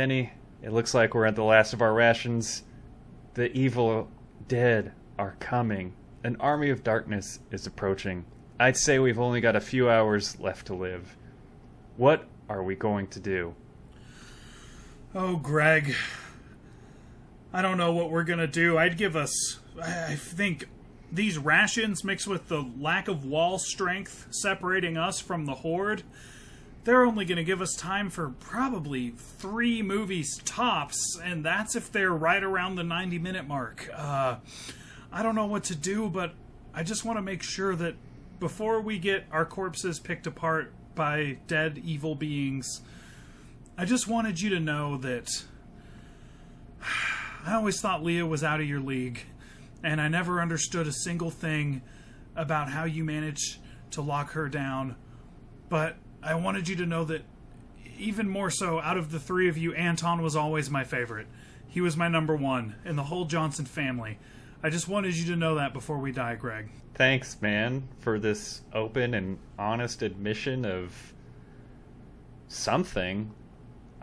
Denny, it looks like we're at the last of our rations. The evil dead are coming. An army of darkness is approaching. I'd say we've only got a few hours left to live. What are we going to do? Oh, Greg. I don't know what we're gonna do. I'd give us. I think these rations mixed with the lack of wall strength separating us from the horde, they're only going to give us time for probably three movies tops, and that's if they're right around the 90 minute mark. Uh, I don't know what to do, but I just want to make sure that before we get our corpses picked apart by dead evil beings, I just wanted you to know that I always thought Leah was out of your league, and I never understood a single thing about how you managed to lock her down. But I wanted you to know that even more so, out of the three of you, Anton was always my favorite. He was my number one in the whole Johnson family. I just wanted you to know that before we die, Greg. Thanks, man, for this open and honest admission of something.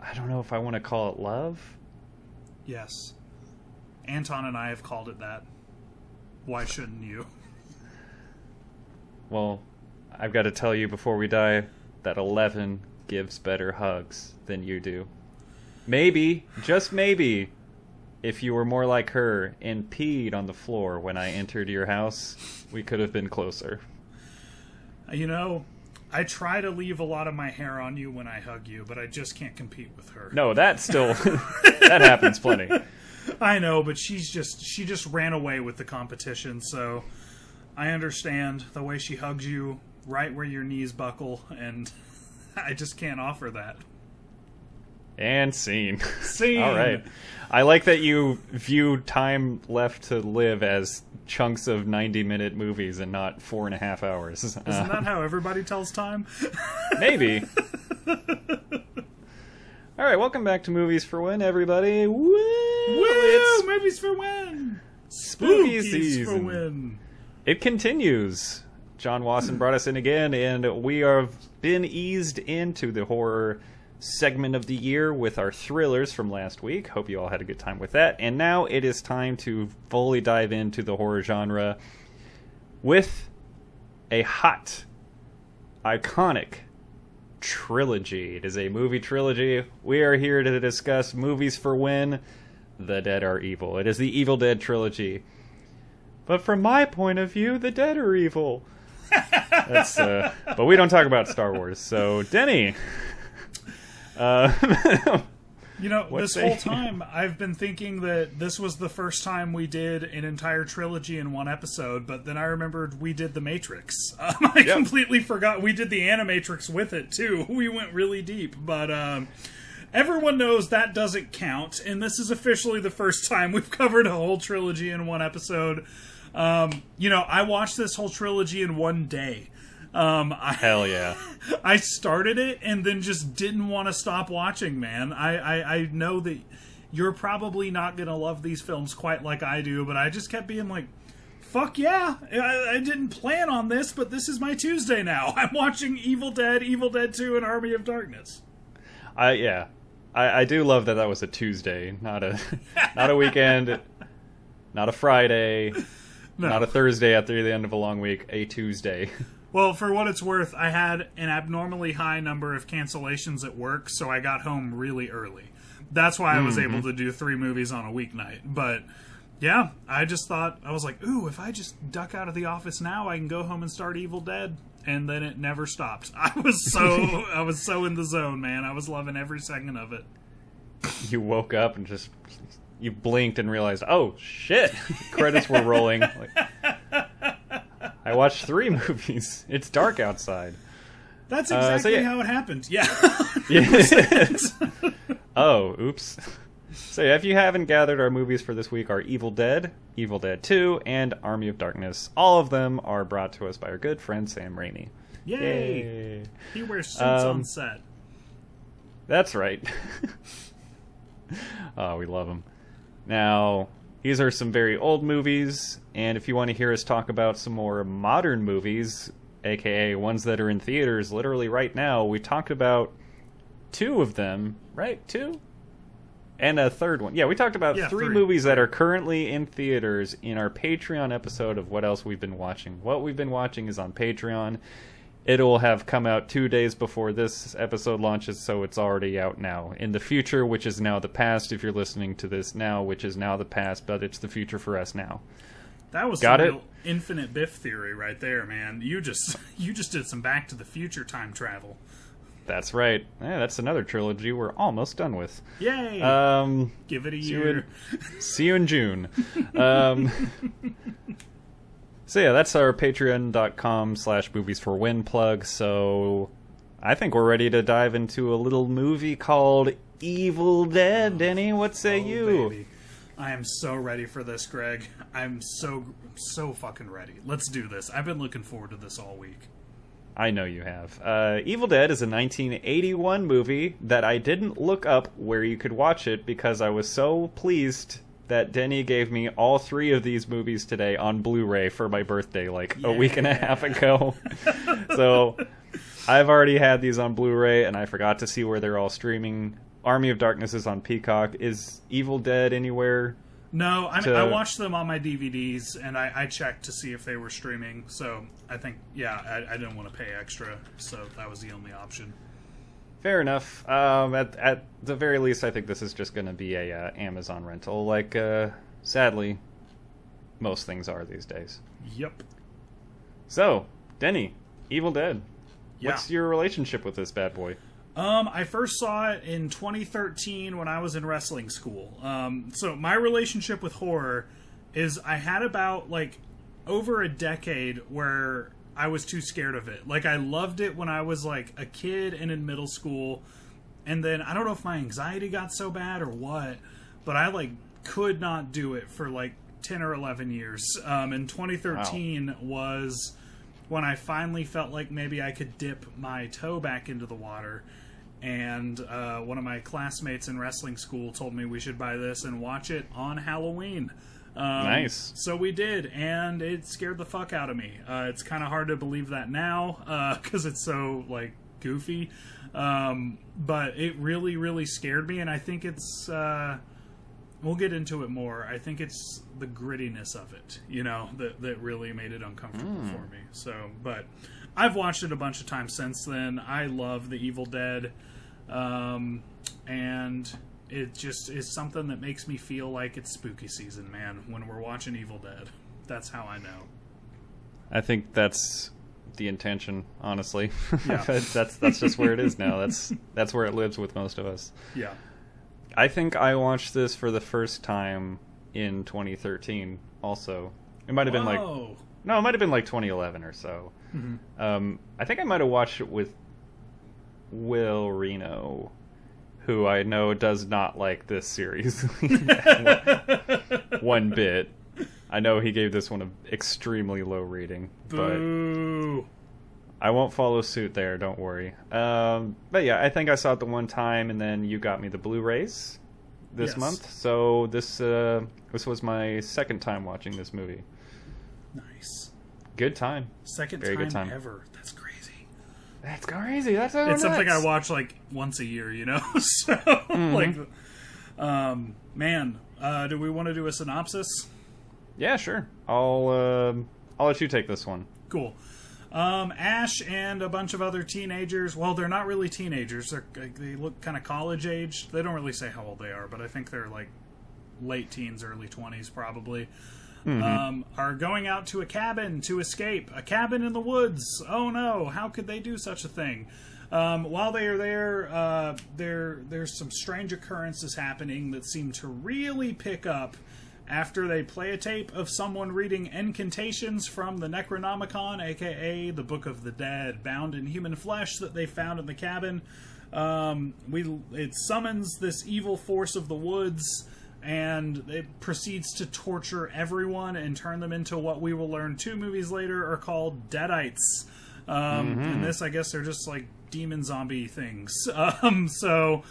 I don't know if I want to call it love. Yes. Anton and I have called it that. Why shouldn't you? Well, I've got to tell you before we die that Eleven gives better hugs than you do. Maybe, just maybe, if you were more like her and peed on the floor when I entered your house, we could have been closer. You know, I try to leave a lot of my hair on you when I hug you, but I just can't compete with her. No, that still that happens plenty. I know, but she's just she just ran away with the competition, so I understand the way she hugs you right where your knees buckle and I just can't offer that. And scene. Scene. All right. I like that you view time left to live as chunks of 90 minute movies and not four and a half hours. Isn't that uh-huh. how everybody tells time? Maybe. All right, welcome back to Movies for When, everybody. Woo! Woo! It's Movies for when? spooky Spookies season. for when? It continues. John Wasson brought us in again, and we have been eased into the horror segment of the year with our thrillers from last week. Hope you all had a good time with that. And now it is time to fully dive into the horror genre with a hot, iconic trilogy. It is a movie trilogy. We are here to discuss movies for when the dead are evil. It is the Evil Dead trilogy. But from my point of view, the dead are evil. That's uh, but we don't talk about Star Wars. So Denny, uh, You know, this whole time I've been thinking that this was the first time we did an entire trilogy in one episode, but then I remembered we did The Matrix. Um, I Yep. completely forgot we did the Animatrix with it too. We went really deep, but um, everyone knows that doesn't count, and this is officially the first time we've covered a whole trilogy in one episode. Um, you know, I watched this whole trilogy in one day. Um, I, hell yeah, I started it and then just didn't want to stop watching, man. I, I, I know that you're probably not going to love these films quite like I do, but I just kept being like, fuck yeah. I, I didn't plan on this, but this is my Tuesday now. I'm watching Evil Dead, Evil Dead 2, and Army of Darkness. I yeah, I, I do love that that was a Tuesday, not a not a weekend, not a Friday, No. not a Thursday after the end of a long week, a Tuesday. Well, for what it's worth, I had an abnormally high number of cancellations at work, so I got home really early. That's why I was mm-hmm. able to do three movies on a weeknight. But yeah, I just thought I was like, "Ooh, if I just duck out of the office now, I can go home and start Evil Dead." And then it never stopped. I was so I was so in the zone, man. I was loving every second of it. you woke up and just you blinked and realized, oh shit, credits were rolling. Like, I watched three movies. It's dark outside. That's Uh, so exactly yeah. how it happened. Yeah. oh, oops. So yeah, if you haven't gathered, our movies for this week are Evil Dead, Evil Dead 2, and Army of Darkness. All of them are brought to us by our good friend Sam Raimi. Yay! Yay! He wears suits Um, on set. That's right. oh, we love him. Now, these are some very old movies, and if you want to hear us talk about some more modern movies, aka ones that are in theaters literally right now, we talked about two of them, right? Two? and a third one. Yeah, we talked about Yeah, three, three. movies that are currently in theaters in our Patreon episode of What Else We've Been Watching. What we've been watching is on Patreon. It'll have come out two days before this episode launches, so it's already out now. In the future, which is now the past, if you're listening to this now, which is now the past, but it's the future for us now. That was Got it? infinite Biff theory right there, man. You just you just did some Back to the Future time travel. That's right. Yeah, that's another trilogy we're almost done with. Yay! Um, Give it a see you year. see you in June. Um, so yeah, that's our patreon.com slash movies for when plug. So I think we're ready to dive into a little movie called Evil Dead. Denny, what say Oh, you? baby. I am so ready for this, Greg. I'm so so fucking ready. Let's do this. I've been looking forward to this all week. I know you have. Uh, Evil Dead is a 1981 movie that I didn't look up where you could watch it because I was so pleased that Denny gave me all three of these movies today on Blu-ray for my birthday, like a week and a half ago. so I've already had these on Blu-ray, and I forgot to see where they're all streaming. Army of Darkness is on Peacock. Is Evil Dead anywhere? No, I, To- I watched them on my DVDs and I, I checked to see if they were streaming. So I think, yeah, I, I didn't want to pay extra, so that was the only option. Fair enough. Um, at at the very least, I think this is just going to be a uh, Amazon rental, like uh, sadly most things are these days. Yep. So, Denny, Evil Dead. Yeah. What's your relationship with this bad boy? Um, I first saw it in 2013 when I was in wrestling school. Um, so my relationship with horror is I had about like over a decade where I was too scared of it. Like I loved it when I was like a kid and in middle school, and then I don't know if my anxiety got so bad or what, but I like could not do it for like 10 or 11 years. Um, and 2013 was when I finally felt like maybe I could dip my toe back into the water. And uh, one of my classmates in wrestling school told me we should buy this and watch it on Halloween. Um, Nice. So we did, and it scared the fuck out of me. Uh, it's kind of hard to believe that now because it's so like goofy, um, but it really, really scared me. And I think it's uh, we'll get into it more. I think it's the grittiness of it, you know, that that really made it uncomfortable for me. So, but I've watched it a bunch of times since then. I love The Evil Dead, um, and it just is something that makes me feel like it's spooky season, man. When we're watching Evil Dead, that's how I know. I think that's the intention, honestly. Yeah. that's that's just where it is now. That's that's where it lives with most of us. Yeah. I think I watched this for the first time in 2013. Also, it might have been like. No, it might have been like 2011 or so. Um, I think I might have watched it with Will Reno, who I know does not like this series one bit. I know he gave this one an extremely low rating, but Boo. I won't follow suit there. Don't worry. Um, but yeah, I think I saw it the one time, and then you got me the Blu-rays this Yes. month. So this uh, this was my second time watching this movie. Nice. Good time. Second Very time, good time. ever. That's crazy. That's crazy. That's so it's something I watch like once a year, you know. so Mm-hmm. like, um, man, uh, do we want to do a synopsis? Yeah, sure. I'll um I'll let you take this one. Cool. Um, Ash and a bunch of other teenagers. Well, they're not really teenagers. They're they look kind of college age. They don't really say how old they are, but I think they're like late teens, early twenties, probably. Um, are going out to a cabin to escape. A cabin in the woods. Oh no! How could they do such a thing? Um, while they are there, uh, there there's some strange occurrences happening that seem to really pick up after they play a tape of someone reading incantations from the Necronomicon, aka the Book of the Dead, bound in human flesh that they found in the cabin. Um, we it summons this evil force of the woods, and it proceeds to torture everyone and turn them into what we will learn two movies later are called Deadites. Um, And this, I guess, they're just like demon zombie things. Um, so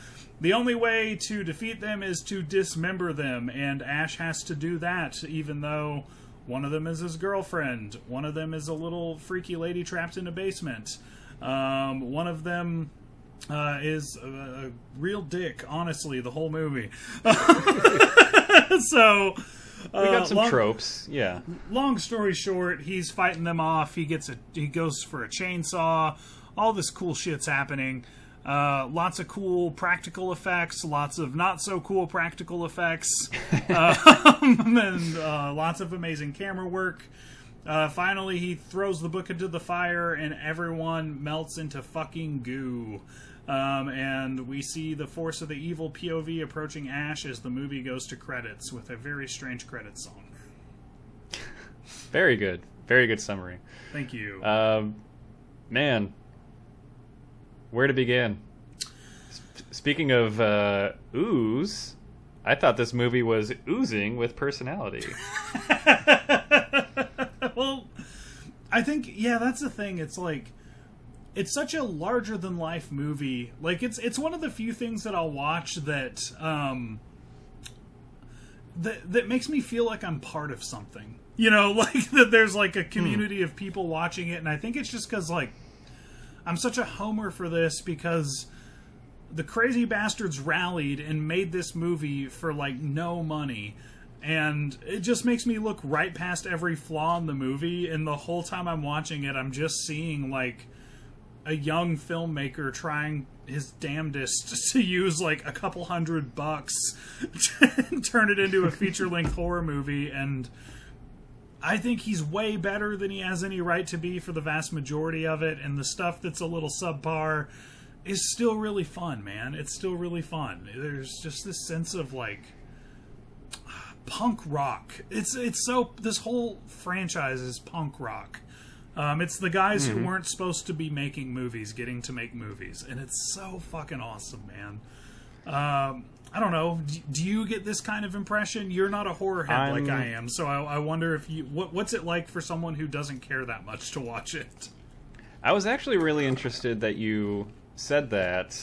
the only way to defeat them is to dismember them, and Ash has to do that, even though one of them is his girlfriend, one of them is a little freaky lady trapped in a basement, um, one of them uh, is a, a real dick. Honestly, the whole movie. so We got uh, some long- tropes. Yeah. long story short, he's fighting them off. He gets a he goes for a chainsaw. All this cool shit's happening. Uh, lots of cool practical effects, lots of not so cool practical effects, um, and uh, lots of amazing camera work. Uh, finally, he throws the book into the fire, and everyone melts into fucking goo. Um, and we see the force of the evil POV approaching Ash as the movie goes to credits with a very strange credit song. Very good. Very good summary. Thank you. Um, man, where to begin? Speaking of uh, ooze, I thought this movie was oozing with personality. well, I think yeah, that's the thing. It's like it's such a larger than life movie. Like it's it's one of the few things that I'll watch that um that that makes me feel like I'm part of something. You know, like that there's like a community of people watching it and I think it's just cuz like I'm such a homer for this because the crazy bastards rallied and made this movie for like no money and it just makes me look right past every flaw in the movie and the whole time i'm watching it i'm just seeing like a young filmmaker trying his damnedest to use like a couple hundred bucks to turn it into a feature-length horror movie and I think he's way better than he has any right to be for the vast majority of it, and the stuff that's a little subpar is still really fun, man. It's still really fun. There's just this sense of like punk rock. It's it's so this whole franchise is punk rock. Um, it's the guys who weren't supposed to be making movies getting to make movies, and it's so fucking awesome, man. Um, I don't know. D- Do you get this kind of impression? You're not a horror head like I'm- I am, so I, I wonder if you what, what's it like for someone who doesn't care that much to watch it. I was actually really interested that you said that,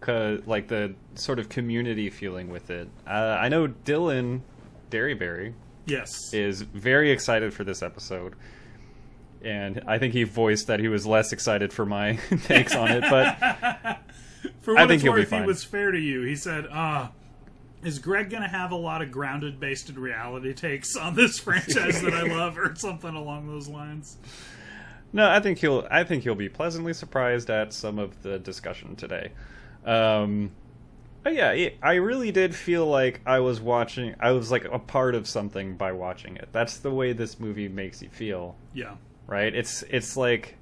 cause like the sort of community feeling with it. Uh, I know Dylan Derryberry Yes. is very excited for this episode. And I think he voiced that he was less excited for my takes on it, but For what I think it's worth, he was fair to you. He said, "Ah, is Greg going to have a lot of grounded, based in reality takes on this franchise that I love, or something along those lines?" no, I think he'll I think he'll be pleasantly surprised at some of the discussion today. Um, but yeah, it, I really did feel like I was watching. I was like a part of something by watching it. That's the way this movie makes you feel. Yeah, right? It's it's like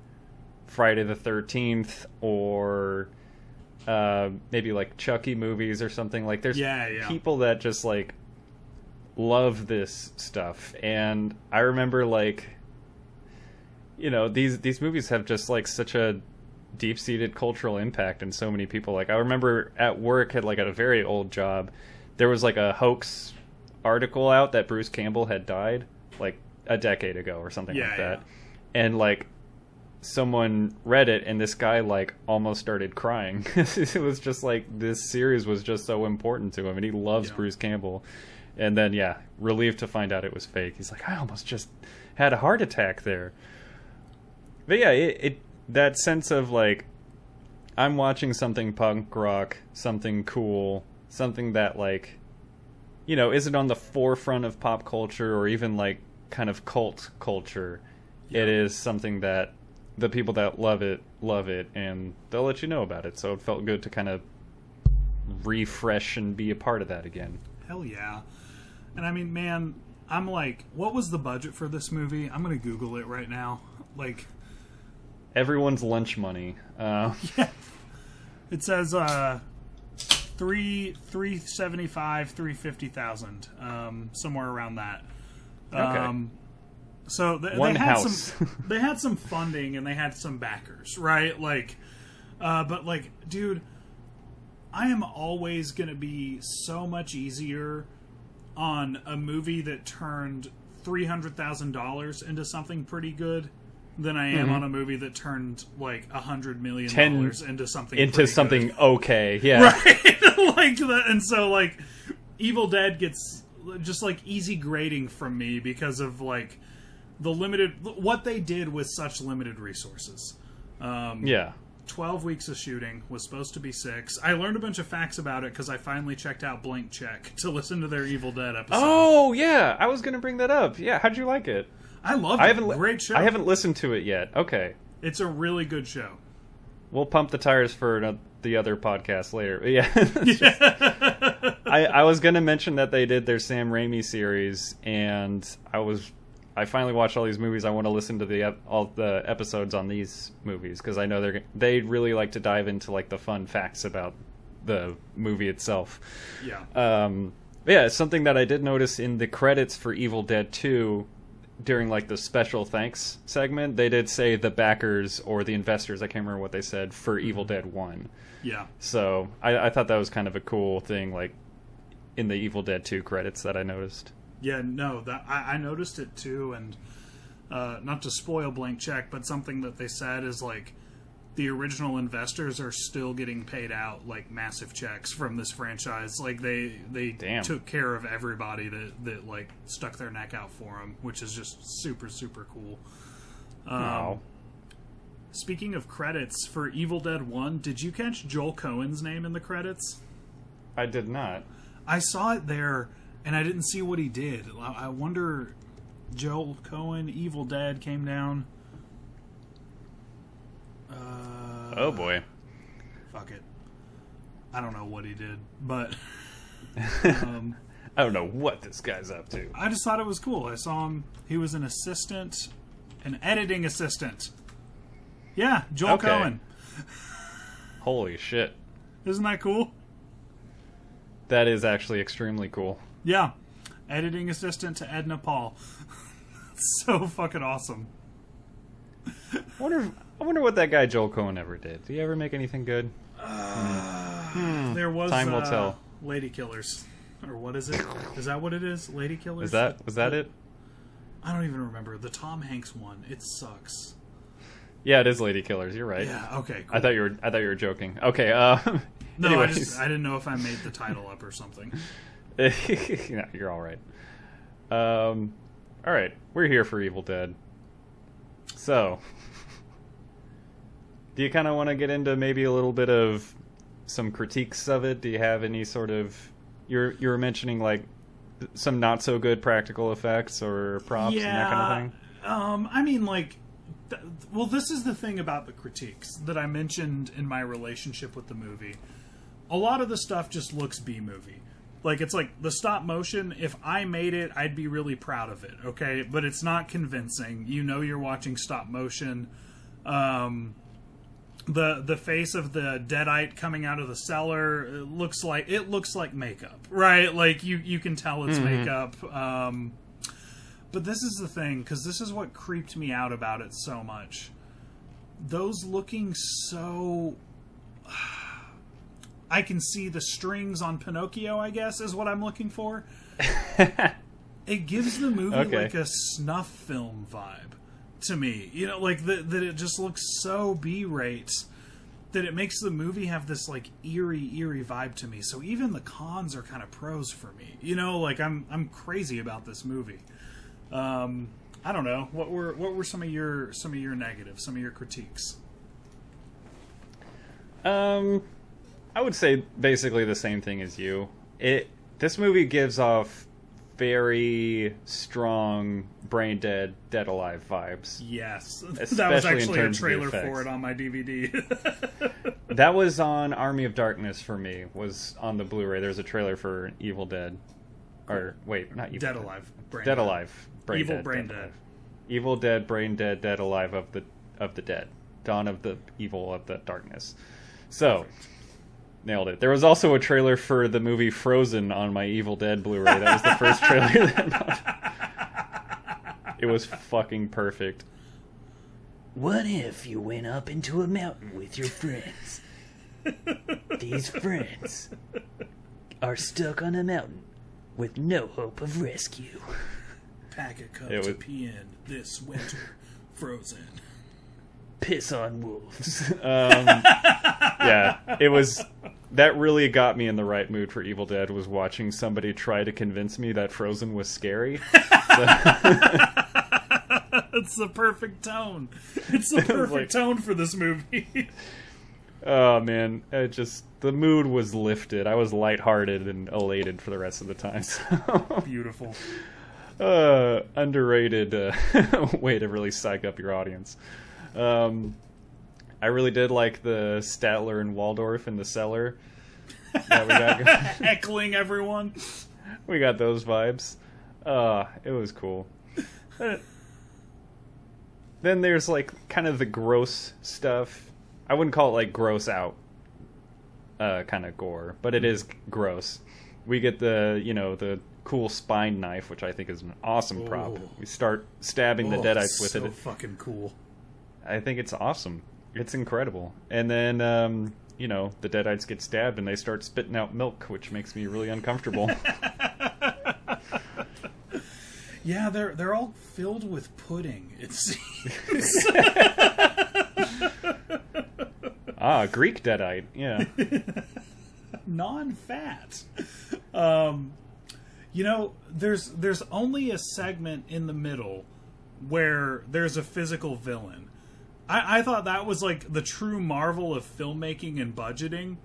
Friday the Thirteenth or uh, maybe like Chucky movies or something. Like there's Yeah, yeah. people that just like love this stuff, and I remember like you know these these movies have just like such a deep seated cultural impact in so many people. Like I remember at work at like at a very old job, there was like a hoax article out that Bruce Campbell had died like a decade ago or something Yeah, like that. yeah. And like someone read it and this guy like almost started crying. it was just like this series was just so important to him and he loves Yeah. Bruce Campbell. And then yeah, relieved to find out it was fake. He's like I almost just had a heart attack there. But yeah, it, it that sense of like I'm watching something punk rock, something cool, something that like you know isn't on the forefront of pop culture or even like kind of cult culture. It is something that the people that love it love it, and they'll let you know about it. So it felt good to kind of refresh and be a part of that again. hell yeah. And I mean, man, I'm like, what was the budget for this movie? I'm gonna Google it right now. Like, Everyone's lunch money. Uh, it says uh, three three seventy five, three fifty thousand, um, somewhere around that. Okay. Um, so th- One they had house. some they had some funding and they had some backers, right? Like, uh, but like, dude, I am always gonna be so much easier on a movie that turned three hundred thousand dollars into something pretty good than I am on a movie that turned like a hundred million Mm-hmm. Dollars into something into something good. okay. Yeah. right like that and so like evil dead gets just like easy grading from me because of like the limited what they did with such limited resources um Yeah. 12 weeks of shooting was supposed to be six. I learned a bunch of facts about it because I finally checked out Blank Check to listen to their Evil Dead episode. Oh yeah, I was gonna bring that up. Yeah, how'd you like it? I love it. I haven't Great show. I haven't listened to it yet. Okay, It's a really good show. we'll pump the tires for the other podcast later. But yeah, I, I was gonna mention that they did their Sam Raimi series, and I was I finally watched all these movies. I want to listen to the all the episodes on these movies because I know they're they really like to dive into like the fun facts about the movie itself. Yeah. Um, yeah, it's something that I did notice in the credits for Evil Dead 2 during like the special thanks segment, they did say the backers or the investors, I can't remember what they said, for Evil Dead 1. yeah. So I, I thought that was kind of a cool thing, like in the Evil Dead 2 credits that I noticed. Yeah, no, that I, I noticed it too, and uh, not to spoil Blank Check, but something that they said is like the original investors are still getting paid out like massive checks from this franchise. Like they they Damn. took care of everybody that that like stuck their neck out for them, which is just super super cool. Um, wow. Speaking of credits for Evil Dead One, did you catch Joel Coen's name in the credits? I did not. I saw it there, and I didn't see what he did. I wonder, Joel Coen, Evil Dead came down. Uh, Oh boy. Fuck it. I don't know what he did, but um, I don't know what this guy's up to. I just thought it was cool. I saw him. He was an assistant, an editing assistant. Yeah, Joel Okay. Coen. Holy shit. Isn't that cool? That is actually extremely cool. Yeah, editing assistant to Edna Paul. so fucking awesome. I wonder, I wonder what that guy Joel Coen ever did. Did he ever make anything good? There was Time will uh, tell. Lady Killers, or what is it? Is that what it is? Lady Killers. Is that was that it? I don't even remember the Tom Hanks one. It sucks. Yeah, it is Lady Killers. You're right. Yeah. Okay. Cool. I thought you were. I thought you were joking. Okay. Uh, no, I just I didn't know if I made the title up or something. yeah, you're all right. Um, all right, we're here for Evil Dead. So, do you kind of want to get into maybe a little bit of some critiques of it? Do you have any sort of you're you were mentioning like some not so good practical effects or props and that kind of thing? Um, I mean, like, th- well, this is the thing about the critiques that I mentioned in my relationship with the movie. A lot of the stuff just looks B movie. Like, it's like the stop motion, if I made it, I'd be really proud of it, okay? But it's not convincing. You know you're watching stop motion. Um, the the face of the deadite coming out of the cellar it looks like it looks like makeup right like you you can tell it's makeup um but this is the thing because this is what creeped me out about it so much those looking so i can see the strings on pinocchio i guess is what i'm looking for it gives the movie Okay. like a snuff film vibe to me. You know, like that that it just looks so B-rate that it makes the movie have this like eerie, eerie vibe to me. So even the cons are kind of pros for me. You know, like I'm I'm crazy about this movie. Um, I don't know what were what were some of your some of your negatives, some of your critiques. Um, I would say basically the same thing as you. It this movie gives off very strong brain dead, dead alive vibes. Yes, that was actually a trailer for it on my DVD. That was on Army of Darkness for me. Was on the Blu-ray. There's a trailer for Evil Dead, or wait, not Evil Dead Alive, Brain Dead Dead. Alive, Brain Evil Dead, Brain Dead Dead. Evil Dead, Brain Dead, Dead Alive of the of the dead, Dawn of the Evil of the Darkness. So. Nailed it. There was also a trailer for the movie Frozen on my Evil Dead Blu-ray. That was the first trailer that It was fucking perfect. What if you went up into a mountain with your friends? These friends are stuck on a mountain with no hope of rescue. Pack a cup It to was- pee in this winter, frozen. Piss on wolves. Um, yeah, it was. That really got me in the right mood for Evil Dead. Was watching somebody try to convince me that Frozen was scary. It's the perfect tone. It's the perfect like- tone for this movie. Oh man, it just the mood was lifted. I was lighthearted and elated for the rest of the time. So, Beautiful. uh, underrated uh, way to really psych up your audience. Um, I really did like the Statler and Waldorf in the cellar. that we got. Heckling everyone. we got those vibes. Uh, it was cool. Then there's like kind of the gross stuff. I wouldn't call it like gross out uh, kind of gore, but it is gross. We get the you know the cool spine knife, which I think is an awesome prop. Oh. We start stabbing the Oh, deadites with it. so it. fucking cool. I think it's awesome. It's incredible. And then um, you know the deadites get stabbed and they start spitting out milk, which makes me really uncomfortable. Yeah, they're they're all filled with pudding. It seems. ah, Greek deadite. Yeah. non-fat. Um, you know, there's there's only a segment in the middle where there's a physical villain. I, I thought that was like the true marvel of filmmaking and budgeting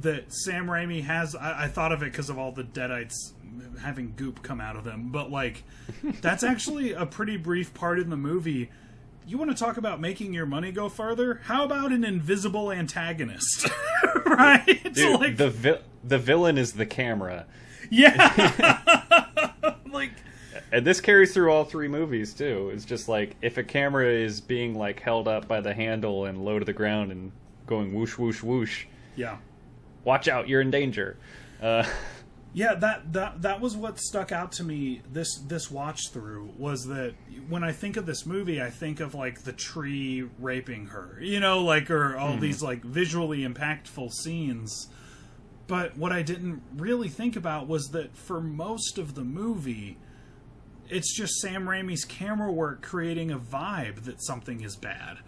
that Sam Raimi has. I, I thought of it because of all the Deadites having goop come out of them, but like that's actually a pretty brief part in the movie. You want to talk about making your money go further? How about an invisible antagonist? right? Dude, like, the vi- the villain is the camera, yeah. and this carries through all three movies too. It's just like if a camera is being like held up by the handle and low to the ground and going whoosh whoosh whoosh, yeah. watch out, you're in danger. Uh, Yeah, that, that that was what stuck out to me this this watch through was that when I think of this movie, I think of like the tree raping her, you know, like or all these like visually impactful scenes. But what I didn't really think about was that for most of the movie, it's just Sam Raimi's camera work creating a vibe that something is bad.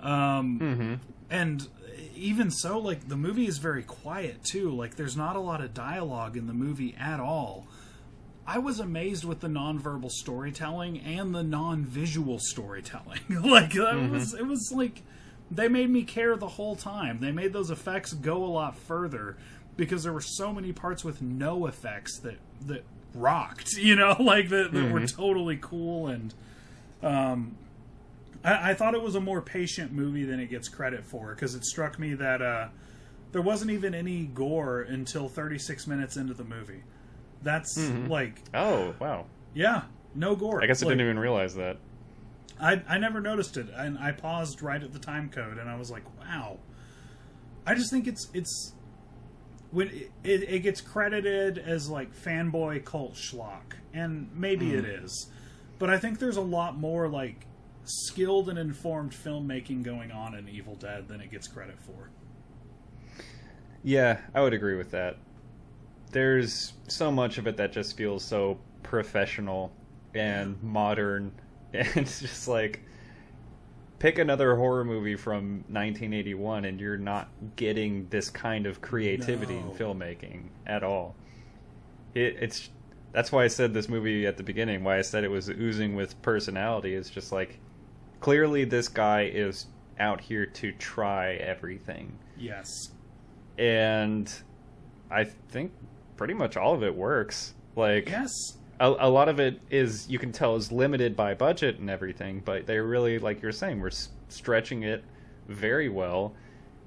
Um, And even so, like the movie is very quiet too. Like there's not a lot of dialogue in the movie at all. I was amazed with the nonverbal storytelling and the non-visual storytelling. like that was it was like they made me care the whole time. They made those effects go a lot further because there were so many parts with no effects that that rocked, you know, like that, that were totally cool and um I, I thought it was a more patient movie than it gets credit for because it struck me that uh, there wasn't even any gore until 36 minutes into the movie. That's like, oh wow, yeah, no gore. I guess I Like, didn't even realize that. I I never noticed it, and I paused right at the time code, and I was like, wow. I just think it's it's when it, it, gets credited as like fanboy cult schlock, and maybe it hmm. is, but I think there's a lot more like skilled and informed filmmaking going on in Evil Dead than it gets credit for. Yeah, I would agree with that. There's so much of it that just feels so professional and modern, and it's just like pick another horror movie from 1981 and you're not getting this kind of creativity in filmmaking at all. It, it's that's why I said this movie at the beginning. Why I said it was oozing with personality. It's just like clearly this guy is out here to try everything Yes. and I think pretty much all of it works. Like Yes. A, a lot of it is you can tell is limited by budget and everything, but they really, like you're saying, we're s- stretching it very well.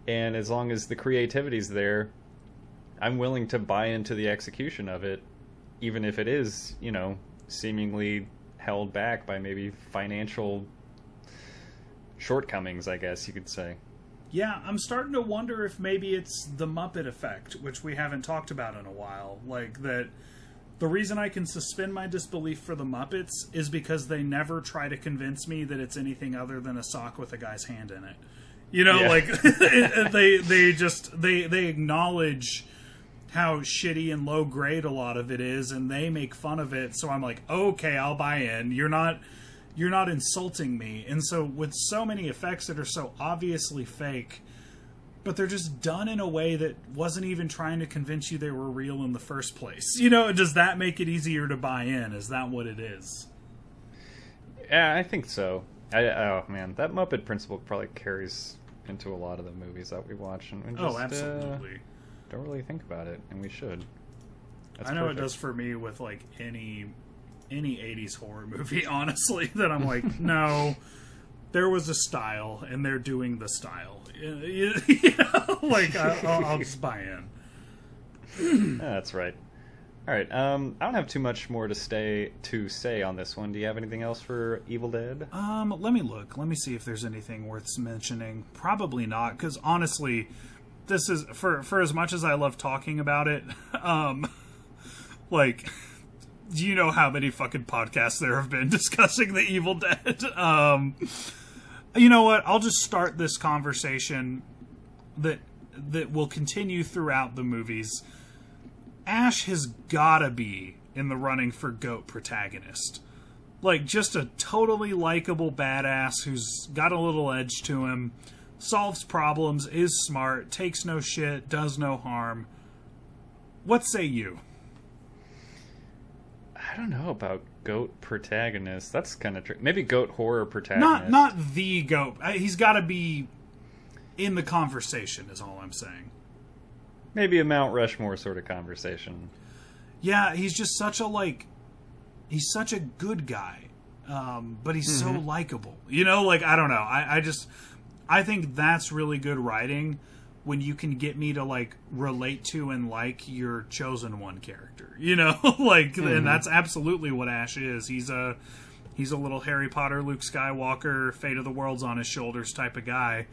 And as long as the creativity's there, I'm willing to buy into the execution of it, even if it is, you know, seemingly held back by maybe financial shortcomings. I guess you could say. Yeah, I'm starting to wonder if maybe it's the Muppet effect, which we haven't talked about in a while. Like that the reason I can suspend my disbelief for the Muppets is because they never try to convince me that it's anything other than a sock with a guy's hand in it. You know, Yeah. like they they just they they acknowledge how shitty and low grade a lot of it is and they make fun of it so i'm like okay i'll buy in you're not you're not insulting me and so with so many effects that are so obviously fake but they're just done in a way that wasn't even trying to convince you they were real in the first place you know does that make it easier to buy in is that what it is Yeah, I think so. I, oh man, that Muppet principle probably carries into a lot of the movies that we watch, and we just, Oh, uh, absolutely. don't really think about it, and we should. That's I know perfect. it does for me with like any any 80s horror movie honestly that I'm like no there was a style and they're doing the style you know like I, I'll, I'll just buy in Yeah, that's right. All right. Um, I don't have too much more to stay to say on this one. Do you have anything else for Evil Dead? um let me look let me see if there's anything worth mentioning probably not because honestly this is for for as much as I love talking about it um like do you know how many fucking podcasts there have been discussing the Evil Dead? Um, you know what? I'll just start this conversation that that will continue throughout the movies. Ash has gotta be in the running for goat protagonist. Like just a totally likable badass who's got a little edge to him, solves problems, is smart, takes no shit, does no harm. What say you? I don't know about goat protagonist. That's kind of tricky. Maybe goat horror not protagonist. not the goat. He's got to be in the conversation. Is all I'm saying. Maybe a Mount Rushmore sort of conversation. Yeah, he's just such a like. He's such a good guy, um, but he's so likable. You know, like I don't know. I, I just I think that's really good writing when you can get me to like relate to and like your chosen one character. You know, like and that's absolutely what Ash is. He's a he's a little Harry Potter, Luke Skywalker, fate of the world's on his shoulders type of guy.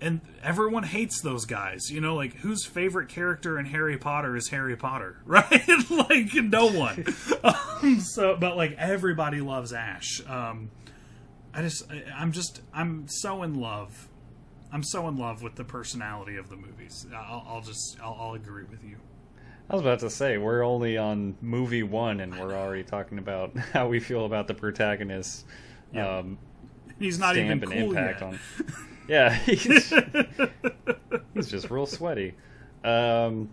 And everyone hates those guys. You know, like whose favorite character in Harry Potter is Harry Potter, right? like no one. um, so, but like everybody loves Ash. Um, I just, I'm just, I'm so in love. I'm so in love with the personality of the movies. I'll, I'll just, I'll, I'll agree with you. I was about to say we're only on movie one, and we're already talking about how we feel about the protagonist. Yeah. Um, He's not even cool impact yet. on. Yeah, he's, he's just real sweaty. Um,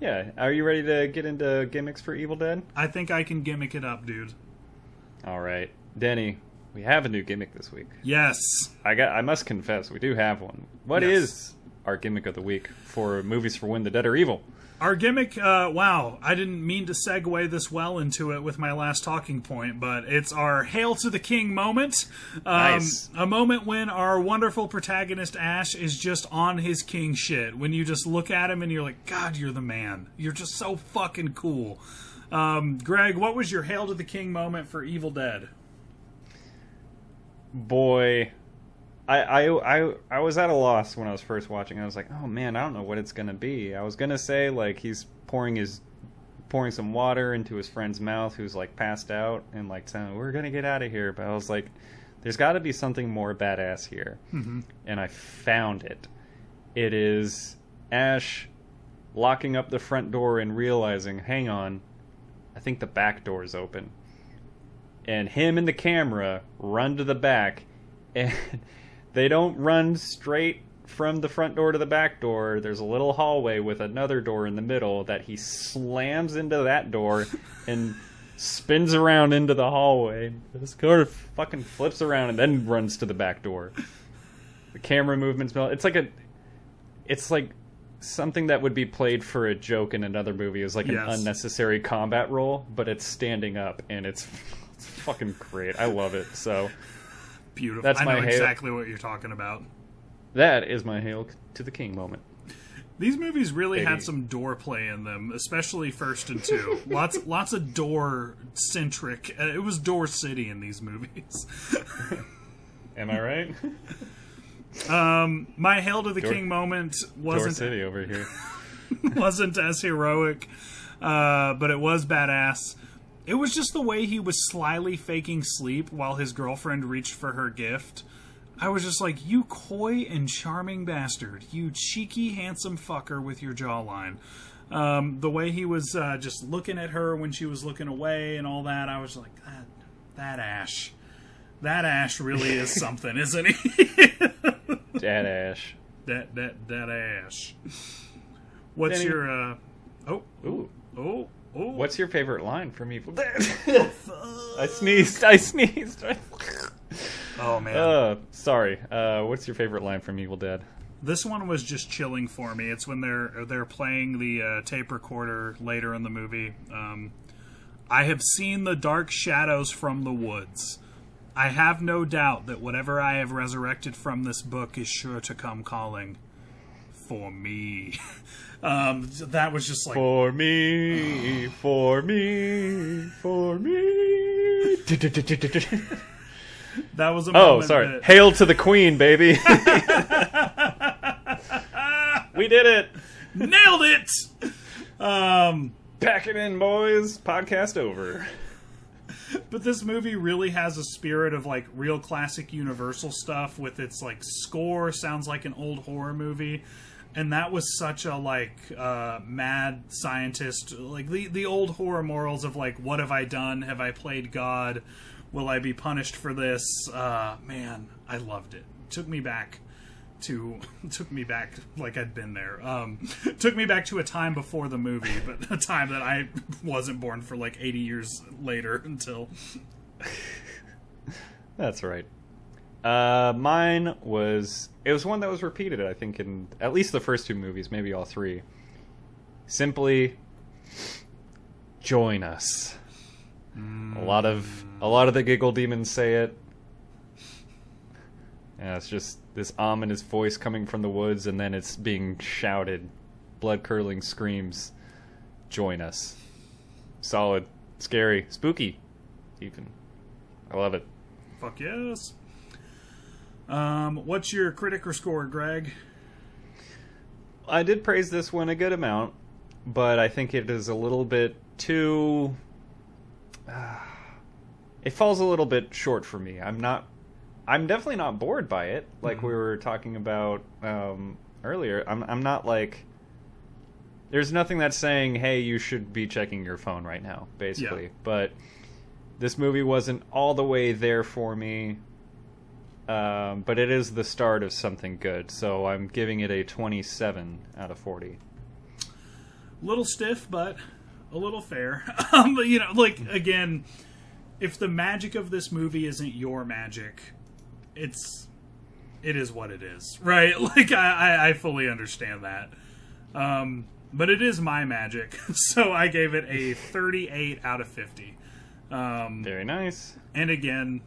yeah, are you ready to get into gimmicks for Evil Dead? I think I can gimmick it up, dude. All right, Denny, we have a new gimmick this week. Yes. I got. I must confess, we do have one. What is Yes. our gimmick of the week for movies for when the dead are evil? Our gimmick, uh, wow, I didn't mean to segue this well into it with my last talking point, but it's our Hail to the King moment. Um, Nice. A moment when our wonderful protagonist Ash is just on his king shit. When you just look at him and you're like, God, you're the man. You're just so fucking cool. Um, Greg, what was your Hail to the King moment for Evil Dead? Boy I, I i i was at a loss when i was first watching. I was like oh man i don't know what it's gonna be. I was gonna say like he's pouring his pouring some water into his friend's mouth who's like passed out and like saying we're gonna get out of here. But i was like there's got to be something more badass here. Mm-hmm. And i found it. It is ash locking up the front door and realizing hang on. I think the back door is open and him and the camera run to the back. And they don't run straight from the front door to the back door. There's a little hallway with another door in the middle that he slams into that door and spins around into the hallway. This car fucking flips around and then runs to the back door. The camera movements it's like a it's like something that would be played for a joke in another movie is like an unnecessary combat roll but it's standing up and it's, it's fucking great i love it so Beautiful. That's I know my Hail- exactly what you're talking about. that is my hail to the king moment These movies really Maybe. had some door play in them, especially first and two. lots, lots of door centric. Uh, it was Door City in these movies. am i right Um, My hail to the Door- king moment wasn't Door city over here wasn't as heroic, uh, but it was badass. It was just the way he was slyly faking sleep while his girlfriend reached for her gift. I was just like, you coy and charming bastard, you cheeky, handsome fucker with your jawline. Um, the way he was uh, just looking at her when she was looking away and all that, I was like, that, that Ash. That Ash really is something, isn't he? that ash that that that Ash. What's Danny- your uh oh Ooh. oh oh what's your favorite line from evil dead i sneezed i sneezed Oh man, Uh, sorry. Uh, what's your favorite line from Evil Dead? this one was just chilling for me. It's when they're they're playing the uh, tape recorder later in the movie. Um, I have seen the dark shadows from the woods. I have no doubt that whatever I have resurrected from this book is sure to come calling for me. Um, that was just like For me, for me, for me. that was a oh, sorry. that- Hail to the Queen, baby. we did it. nailed it. Um, Pack it in, boys. Podcast over. But this movie really has a spirit of like real classic Universal stuff with its like score sounds like an old horror movie. And that was such a like uh, mad scientist, like the the old horror morals of like, what have I done? Have I played God? Will I be punished for this? Uh, man, I loved it. Took me back to took me back like I'd been there. Um, took me back to a time before the movie, but a time that I wasn't born for like 80 years later until That's right. Uh, mine was it was one that was repeated. I think in at least the first two movies, maybe all three. Simply join us. A lot of a lot of the giggle demons say it. Yeah, it's just this ominous voice coming from the woods, and then it's being shouted, blood curdling screams. Join us. Solid, scary, spooky, even. I love it. fuck yes. Um, what's your Criticker score, Greg? I did praise this one a good amount, but I think it is a little bit too. it falls a little bit short for me. I'm not. I'm definitely not bored by it, like we were talking about um, earlier. I'm. I'm not like. There's nothing that's saying, "Hey, you should be checking your phone right now," basically. Yeah. But this movie wasn't all the way there for me. Um, but it is the start of something good, so I'm giving it a 27 out of 40. little stiff, but a little fair. um, but, you know, like again, if the magic of this movie isn't your magic, it's it is what it is, right? Like I, I, I fully understand that. Um, but it is my magic, so I gave it a 38 out of 50. Um, Very nice. and again,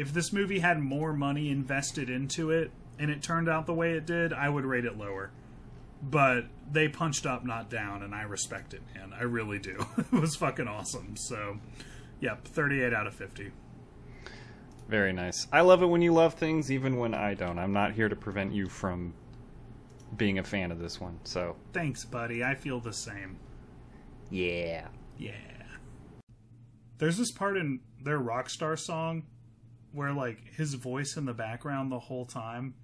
if this movie had more money invested into it and it turned out the way it did, I would rate it lower. But they punched up, not down, and I respect it, man. I really do. it was fucking awesome. So, yep, 38 out of 50. Very nice. I love it when you love things, even when I don't. I'm not here to prevent you from being a fan of this one. So, Thanks, buddy. I feel the same. yeah. Yeah. There's this part in their Rockstar song where, like, his voice in the background the whole time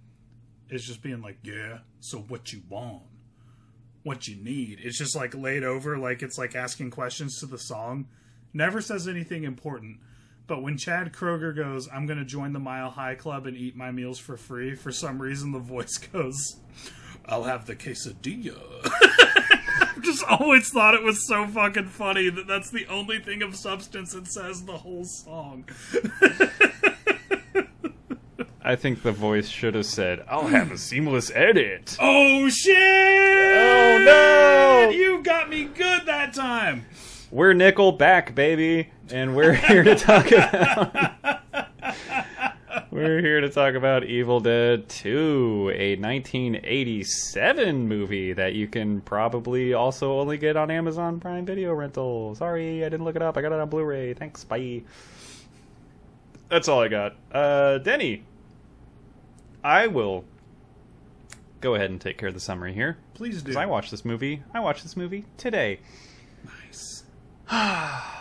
is just being like, yeah, so what you want? What you need? It's just, like, laid over, like, it's like asking questions to the song. Never says anything important. But when Chad Kroeger goes, I'm to join the Mile High Club and eat my meals for free, for some reason the voice goes, I'll have the quesadilla. just always thought it was so fucking funny that that's the only thing of substance it says the whole song. I think the voice should have said, I'll have a seamless edit. Oh shit! Oh, no! You got me good that time. We're Nickelback, baby, and we're here to talk about. we're here to talk about Evil Dead 2, a 1987 movie that you can probably also only get on Amazon Prime Video rental. Sorry, I didn't look it up. I got it on Blu-ray. Thanks. Bye. That's all I got. Uh, Denny, I will go ahead and take care of the summary here. Please do. Because I watched this movie. I watched this movie today. Nice.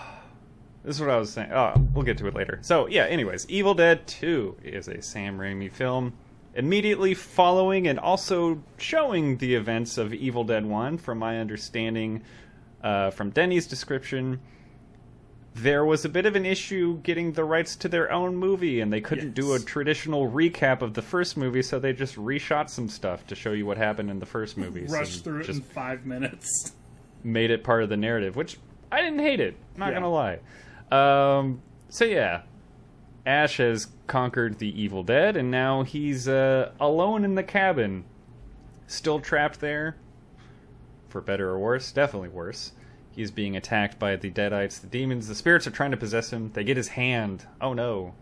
This is what I was saying. Oh, we'll get to it later. So, yeah, anyways, Evil Dead 2 is a Sam Raimi film immediately following and also showing the events of Evil Dead 1, from my understanding uh, from Denny's description. There was a bit of an issue getting the rights to their own movie, and they couldn't do a traditional recap of the first movie, so they just reshot some stuff to show you what happened in the first movie. Rushed through it in five minutes. made it part of the narrative, which I didn't hate it. Not Yeah. gonna lie. Um, so yeah, Ash has conquered the evil dead, and now he's uh, alone in the cabin, still trapped there. For better or worse, definitely worse. He's being attacked by the Deadites, the demons. The spirits are trying to possess him. They get his hand. Oh no.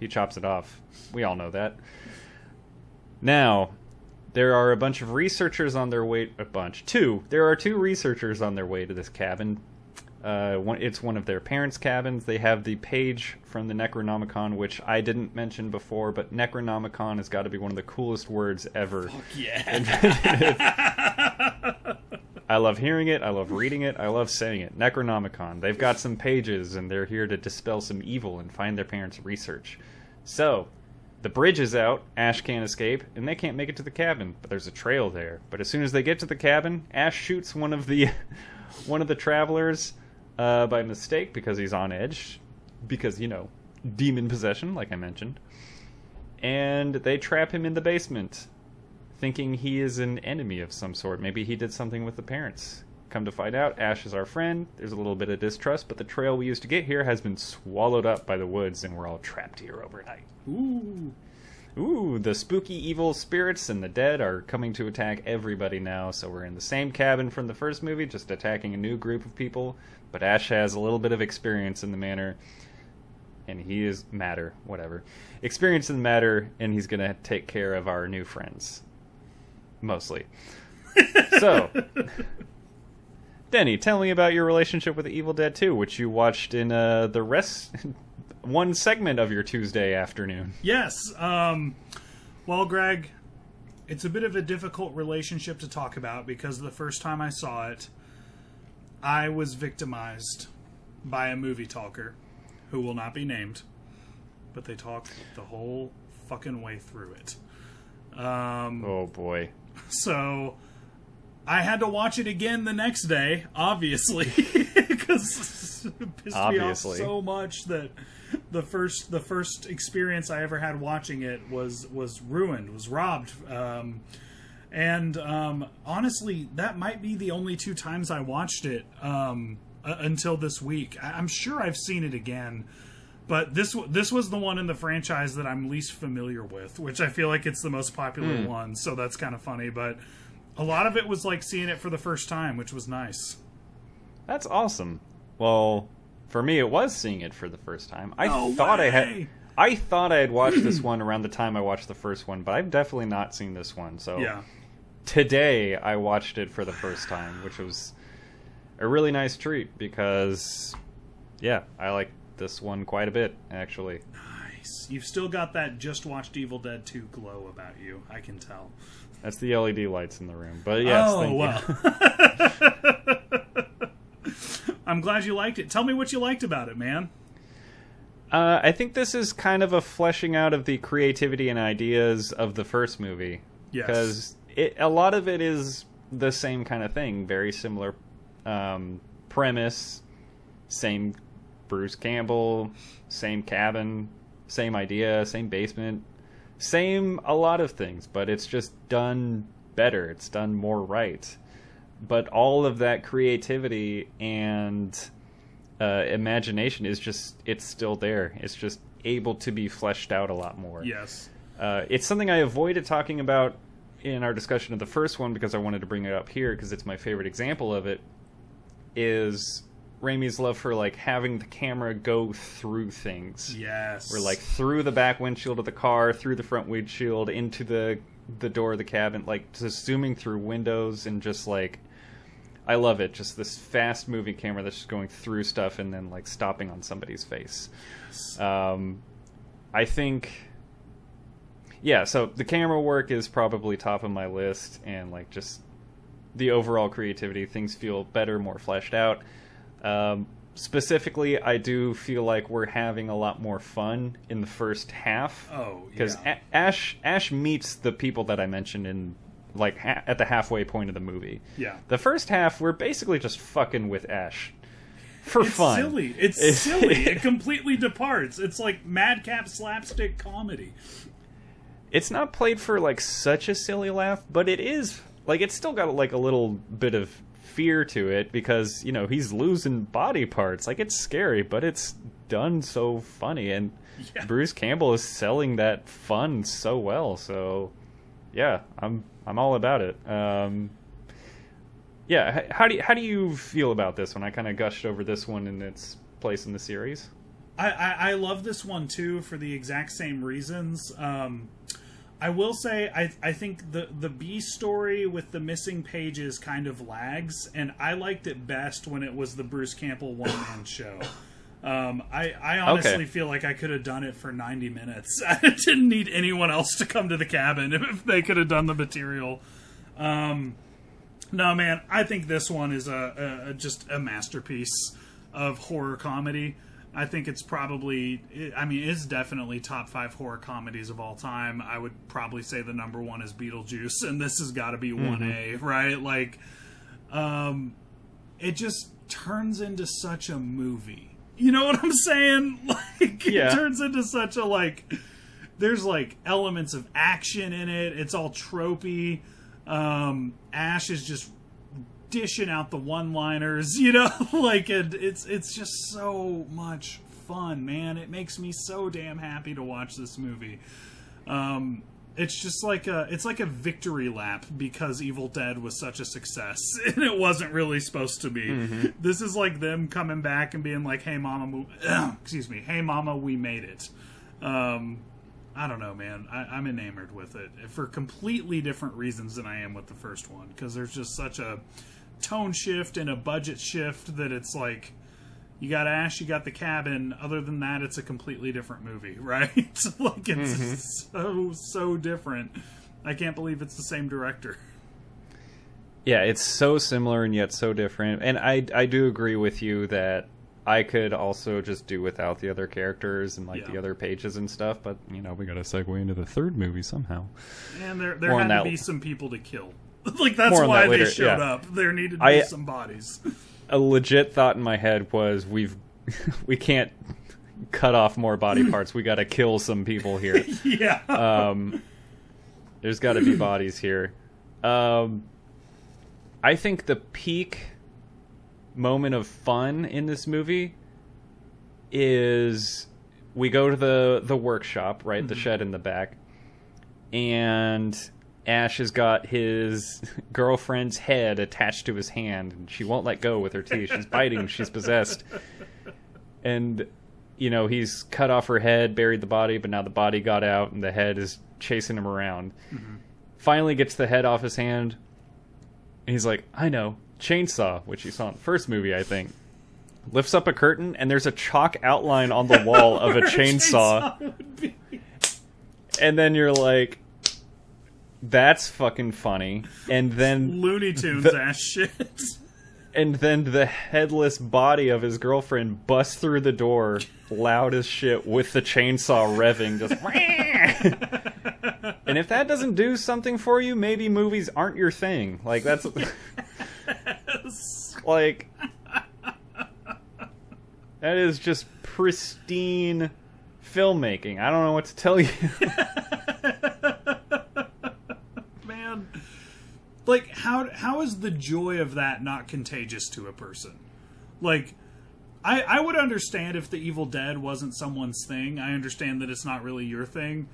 He chops it off. We all know that. Now, there are a bunch of researchers on their way. A bunch. Two. There are two researchers on their way to this cabin. Uh, one, it's one of their parents' cabins. They have the page from the Necronomicon, which I didn't mention before, but Necronomicon has got to be one of the coolest words ever. Fuck Yeah. I love hearing it. I love reading it. I love saying it. Necronomicon. They've got some pages, and they're here to dispel some evil and find their parents' research. So, the bridge is out. Ash can't escape, and they can't make it to the cabin. But there's a trail there. But as soon as they get to the cabin, Ash shoots one of the one of the travelers uh, by mistake because he's on edge, because you know, demon possession, like I mentioned. And they trap him in the basement thinking he is an enemy of some sort. Maybe he did something with the parents. Come to find out, Ash is our friend. There's a little bit of distrust, but the trail we used to get here has been swallowed up by the woods, and we're all trapped here overnight. Ooh. Ooh, the spooky evil spirits and the dead are coming to attack everybody now, so we're in the same cabin from the first movie, just attacking a new group of people. But Ash has a little bit of experience in the manner, and he is matter, whatever. Experience in the matter, and he's gonna take care of our new friends mostly. so, Denny, tell me about your relationship with the Evil Dead 2, which you watched in uh, the rest one segment of your Tuesday afternoon. Yes. Um, well, Greg, it's a bit of a difficult relationship to talk about because the first time I saw it, I was victimized by a movie talker who will not be named, but they talked the whole fucking way through it. Um, Oh boy. So I had to watch it again the next day, obviously, because it pissed Obviously. me off so much that the first the first experience I ever had watching it was was ruined, was robbed. Um, and um, honestly, that might be the only two times I watched it um, uh, until this week. I- I'm sure I've seen it again. But this this was the one in the franchise that I'm least familiar with, which I feel like it's the most popular hmm. one, so that's kind of funny. But a lot of it was like seeing it for the first time, which was nice. That's awesome. Well, for me, it was seeing it for the first time. I No thought I had. I thought I had watched this one around the time I watched the first one, but I've definitely not seen this one. So Yeah, today I watched it for the first time, which was a really nice treat because, yeah, I like this one quite a bit actually. nice. You've still got that just watched Evil Dead 2 glow about you. I can tell. That's the LED lights in the room, but yes, oh thank you. well. I'm glad you liked it. Tell me what you liked about it, man. Uh, I think this is kind of a fleshing out of the creativity and ideas of the first movie. Yes. Because a lot of it is the same kind of thing, very similar um, premise, same Bruce Campbell, same cabin, same idea, same basement, same a lot of things, but it's just done better. It's done more right. But all of that creativity and uh, imagination is just it's still there. It's just able to be fleshed out a lot more. Yes. Uh, it's something I avoided talking about in our discussion of the first one because I wanted to bring it up here because it's my favorite example of it. Is Raimi's love for like having the camera go through things. Yes. We're like through the back windshield of the car, through the front windshield, into the the door of the cabin, like just zooming through windows and just like I love it. Just this fast moving camera that's just going through stuff and then like stopping on somebody's face. Yes. Um, I think, yeah. So the camera work is probably top of my list, and like just the overall creativity, things feel better, more fleshed out. Um, specifically, I do feel like we're having a lot more fun in the first half. Oh, because yeah. Ash Ash meets the people that I mentioned in like ha- at the halfway point of the movie. Yeah. The first half, we're basically just fucking with Ash for fun. It's fun. silly. It's, It's- silly. It completely departs. It's like madcap slapstick comedy. it's not played for like such a silly laugh, but it is like it's still got like a little bit of fear to it because you know he's losing body parts. Like it's scary, but it's done so funny, and Yeah. Bruce Campbell is selling that fun so well. So, yeah, I'm I'm all about it. Um, yeah, how do you, how do you feel about this one? I kind of gushed over this one in its place in the series. I, I, I love this one too for the exact same reasons. Um, I will say I I think the the B story with the missing pages kind of lags, and I liked it best when it was the Bruce Campbell one man show. Um, I I honestly Okay. feel like I could have done it for ninety minutes. I didn't need anyone else to come to the cabin if they could have done the material. Um, no, man, I think this one is a, a, a just a masterpiece of horror comedy. I think it's probably, I mean, it's definitely top five horror comedies of all time. I would probably say the number one is Beetlejuice, and this has got to be one A, right? Like, um, it just turns into such a movie. You know what I'm saying? Like, Yeah. it turns into such a like. There's like elements of action in it. It's all tropey. Um, Ash is just dishing out the one-liners, you know, like it, it's it's just so much fun, man. It makes me so damn happy to watch this movie. Um, it's just like a it's like a victory lap because Evil Dead was such a success and it wasn't really supposed to be. This is like them coming back and being like, "Hey, mama, we, excuse me, hey, mama, we made it." Um, I don't know, man. I, I'm enamored with it for completely different reasons than I am with the first one because there's just such a tone shift and a budget shift that it's like you got Ash, you got the cabin. Other than that, it's a completely different movie, right? like it's mm-hmm. so so different. I can't believe it's the same director. Yeah, it's so similar and yet so different. And I I do agree with you that I could also just do without the other characters and like Yeah. the other pages and stuff, but you know, we got to segue into the third movie somehow. And there there on had to that- be some people to kill. like that's why that later, they showed yeah. up. There needed to I- be some bodies. A legit thought in my head was we've we can't cut off more body parts. We got to kill some people here. yeah. um, there's got to be bodies here. Um, I think the peak moment of fun in this movie is we go to the the workshop, right, the shed in the back, and Ash has got his girlfriend's head attached to his hand, and she won't let go with her teeth. She's biting. She's possessed, and you know he's cut off her head, buried the body, but now the body got out, and the head is chasing him around. Mm-hmm. Finally, gets the head off his hand. And he's like, "I know, chainsaw," which you saw in the first movie, I think. Lifts up a curtain, and there's a chalk outline on the wall of a chainsaw would be. and then you're like that's fucking funny. And then Looney Tunes The- ass shit. and then the headless body of his girlfriend busts through the door loud as shit with the chainsaw revving just and if that doesn't do something for you maybe movies aren't your thing. Like that's like that is just pristine filmmaking. I don't know what to tell you man like how how is the joy of that not contagious to a person? Like i i would understand if the evil dead wasn't someone's thing. I understand that it's not really your thing.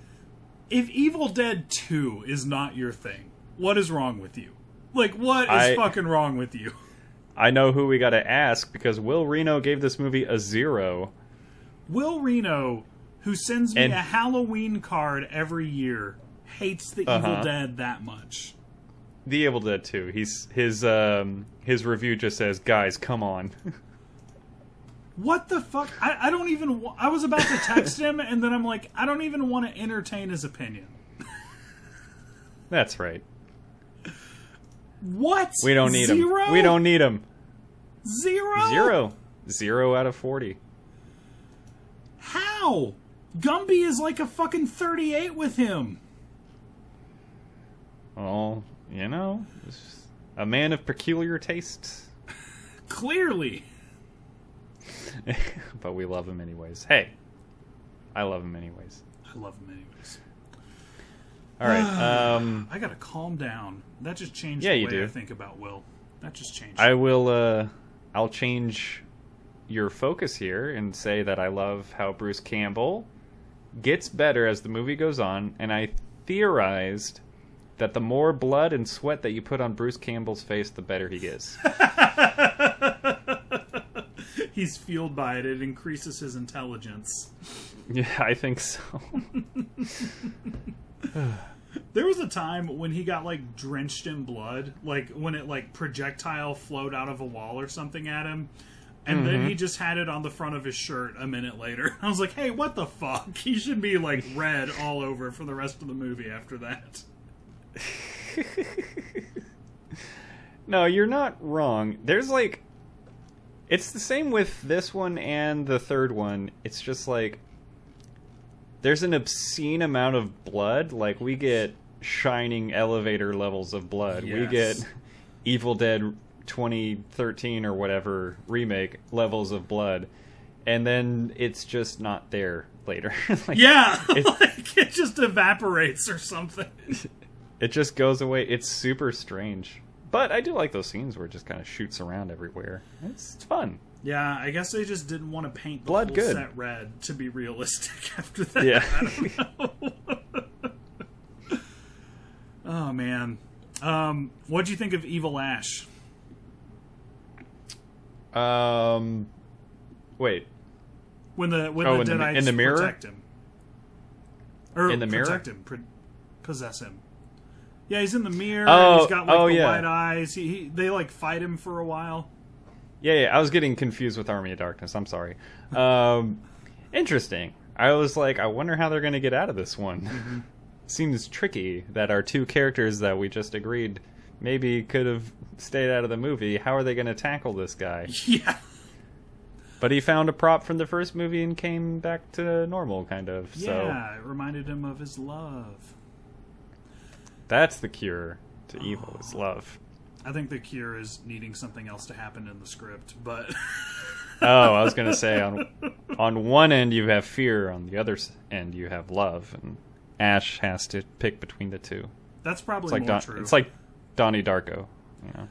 If evil dead 2 is not your thing what is wrong with you? Like what is I- fucking wrong with you? I know who we got to ask because Will Reno gave this movie a zero. will reno who sends me And- a halloween card every year hates the evil Uh-huh. dead that much The Evil Dead 2. He's his um his review just says, "Guys, come on." What the fuck? I, I don't even. wa- I was about to text him, and then I'm like, I don't even want to entertain his opinion. That's right. What? We don't need Zero? him. We don't need him. Zero? Zero. Zero out of 40. How? Gumby is like a fucking 38 with him. Well, you know, a man of peculiar tastes. Clearly. but we love him anyways. Hey. I love him anyways. I love him anyways. All right. Um I gotta calm down. That just changed Yeah, the you way do. I think about Will. That just changed. I will uh I'll change your focus here and say that I love how Bruce Campbell gets better as the movie goes on, and I theorized that the more blood and sweat that you put on Bruce Campbell's face, the better he is. He's fueled by it. It increases his intelligence. yeah, I think so. There was a time when he got like drenched in blood, like when it like projectile flowed out of a wall or something at him. And then he mm-hmm. just had it on the front of his shirt a minute later. I was like, "Hey, what the fuck? He should be like red all over for the rest of the movie after that." No, you're not wrong. There's like it's the same with this one and the third one. It's just like there's an obscene amount of blood. Like we get shining elevator levels of blood. We get Evil Dead 2013 or whatever remake levels of blood. And then it's just not there later. like, Yeah, like it just evaporates or something. It just goes away. It's super strange. But I do like those scenes where it just kind of shoots around everywhere. It's, it's fun. Yeah, I guess they just didn't want to paint the Blood whole good. set red to be realistic after that. Yeah. I don't know. oh man, um, what do you think of Evil Ash? Um, wait. When the when Oh, the in the- in the mirror? protect him, or In the mirror? protect him, pro- possess him. Yeah, he's in the mirror. Oh, he's got like oh, the yeah. white eyes. He, he they like fight him for a while. Yeah, yeah. I was getting confused with Army of Darkness. I'm sorry. Um, interesting. I was like, I wonder how they're going to get out of this one. Seems tricky that our two characters that we just agreed maybe could have stayed out of the movie. How are they going to tackle this guy? Yeah, But he found a prop from the first movie and came back to normal, kind of. So yeah. It reminded him of his love. That's the cure to evil is oh. love. I think the cure is needing something else to happen in the script, but Oh, I was gonna say on on one end you have fear, on the other end you have love, and Ash has to pick between the two. that's probably It's like more Don, true. it's like Donnie Darko. You know?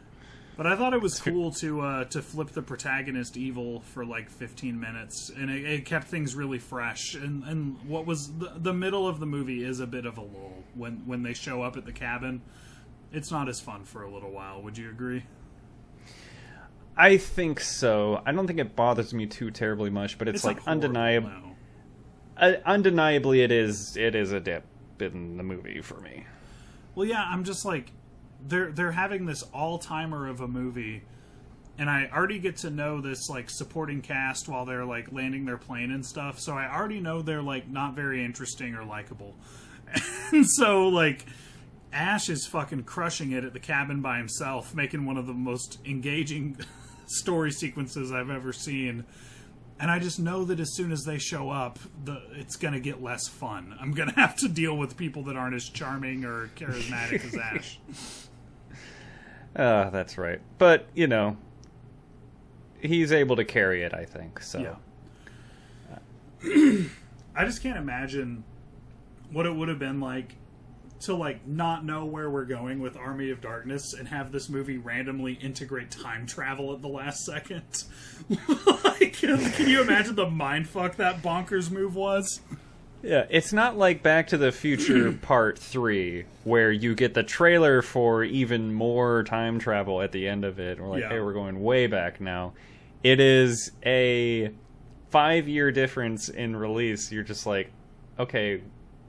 But I thought it was cool to uh, to flip the protagonist evil for like 15 minutes, and it, it kept things really fresh. And and what was the, the middle of the movie is a bit of a lull when when they show up at the cabin. It's not as fun for a little while. Would you agree? I think so. I don't think it bothers me too terribly much, but it's, not like undeniable. no. Uh, undeniably, it is it is a dip in the movie for me. Well, yeah, I'm just like they're they're having this all timer of a movie, and I already get to know this like supporting cast while they're like landing their plane and stuff. So I already know they're like not very interesting or likable, and so like Ash is fucking crushing it at the cabin by himself, making one of the most engaging story sequences I've ever seen. And I just know that as soon as they show up, the it's gonna get less fun. I'm gonna have to deal with people that aren't as charming or charismatic as Ash. Uh, that's right. But you know, he's able to carry it. I think so. Yeah. I just can't imagine what it would have been like to like not know where we're going with Army of Darkness and have this movie randomly integrate time travel at the last second. like, can you imagine the mind fuck that bonkers move was? Yeah, it's not like Back to the Future Part 3, where you get the trailer for even more time travel at the end of it. We're like, Yeah. hey, we're going way back now. It is a five year difference in release. You're just like, okay,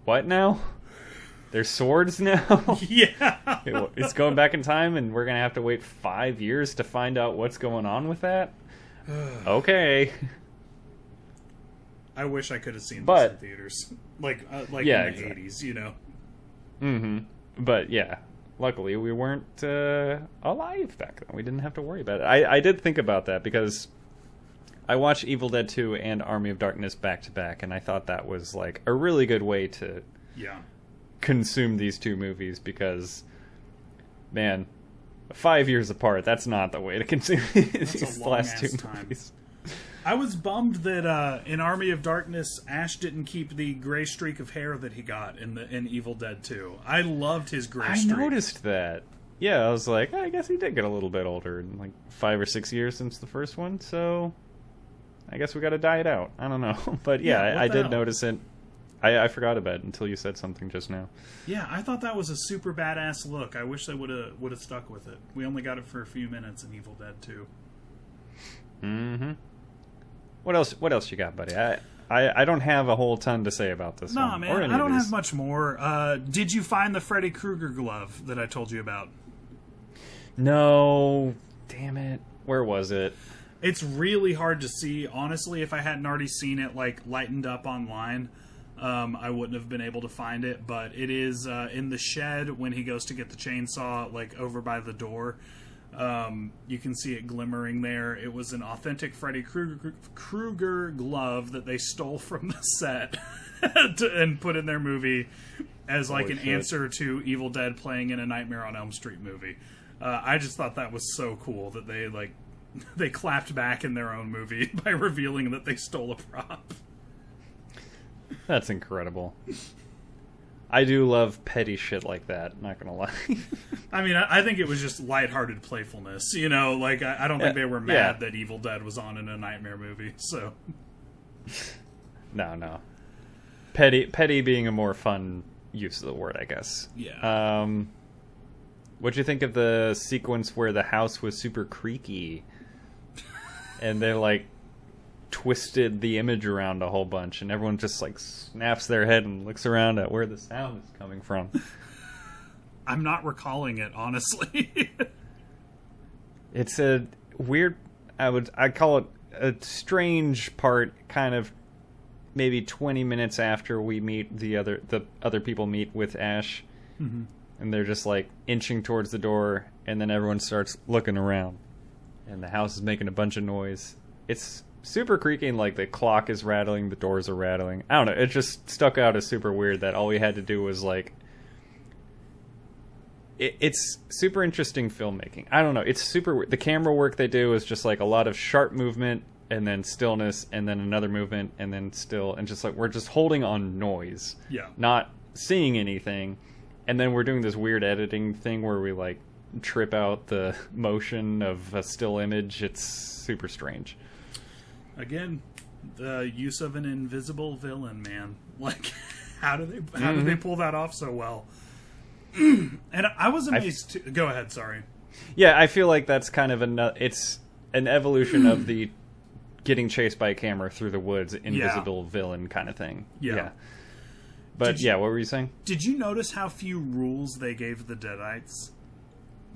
what now? There's swords now? Yeah. It- it's going back in time, and we're going to have to wait five years to find out what's going on with that? okay. I wish I could have seen this in theaters, like uh, like Yeah, in the exactly. '80s, you know. Mm-hmm. But yeah, luckily we weren't uh, alive back then. We didn't have to worry about it. I, I did think about that because I watched Evil Dead 2 and Army of Darkness back to back, and I thought that was like a really good way to Yeah. consume these two movies because, man, five years apart, that's not the way to consume these last two time. movies. I was bummed that uh, in Army of Darkness, Ash didn't keep the gray streak of hair that he got in the in Evil Dead 2. I loved his gray I streak. I noticed that. Yeah, I was like, I guess he did get a little bit older in like five or six years since the first one, so I guess we got to die it out. I don't know, but yeah, Yeah, I, I did hell? notice it. I, I forgot about it until you said something just now. Yeah, I thought that was a super badass look. I wish they would have would have stuck with it. We only got it for a few minutes in Evil Dead 2. Mm-hmm. What else? What else you got, buddy? I, I, I don't have a whole ton to say about this. Nah, one, man, I don't have much more. Uh, did you find the Freddy Krueger glove that I told you about? No, damn it. Where was it? It's really hard to see. Honestly, if I hadn't already seen it like lightened up online, um, I wouldn't have been able to find it. But it is uh, in the shed when he goes to get the chainsaw, like over by the door. Um, you can see it glimmering there. It was an authentic Freddy Krueger, Krueger glove that they stole from the set to, and put in their movie as like Holy an shit. answer to Evil Dead playing in a Nightmare on Elm Street movie. Uh, I just thought that was so cool that they like they clapped back in their own movie by revealing that they stole a prop. That's incredible. I do love petty shit like that. Not gonna lie. I mean, I, I think it was just lighthearted playfulness. You know, like I, I don't think Yeah, they were yeah. mad that Evil Dead was on in a Nightmare movie. So no, no. Petty, petty being a more fun use of the word, I guess. Yeah. Um, what'd you think of the sequence where the house was super creaky, and they're like twisted the image around a whole bunch, and everyone just like snaps their head and looks around at where the sound is coming from. I'm not recalling it honestly. it's a weird i would i call it a strange part kind of maybe 20 minutes after we meet the other the other people meet with ash mm-hmm. and they're just like inching towards the door and then everyone starts looking around and the house is making a bunch of noise it's super creaking, like the clock is rattling the doors are rattling i don't know it just stuck out as super weird that all we had to do was like it, it's super interesting filmmaking. I don't know. It's super. weird. The camera work they do is just like a lot of sharp movement and then stillness and then another movement and then still and just like we're just holding on noise, yeah. not seeing anything, and then we're doing this weird editing thing where we like trip out the motion of a still image. It's super strange. Again, the use of an invisible villain, man. Like, how do they how did they pull that off so well? and I was amazed. too. Go ahead. Sorry. Yeah, I feel like that's kind of an it's an evolution of the getting chased by a camera through the woods, invisible villain kind of thing. Yeah. But you- yeah, what were you saying? Did you notice how few rules they gave the Deadites?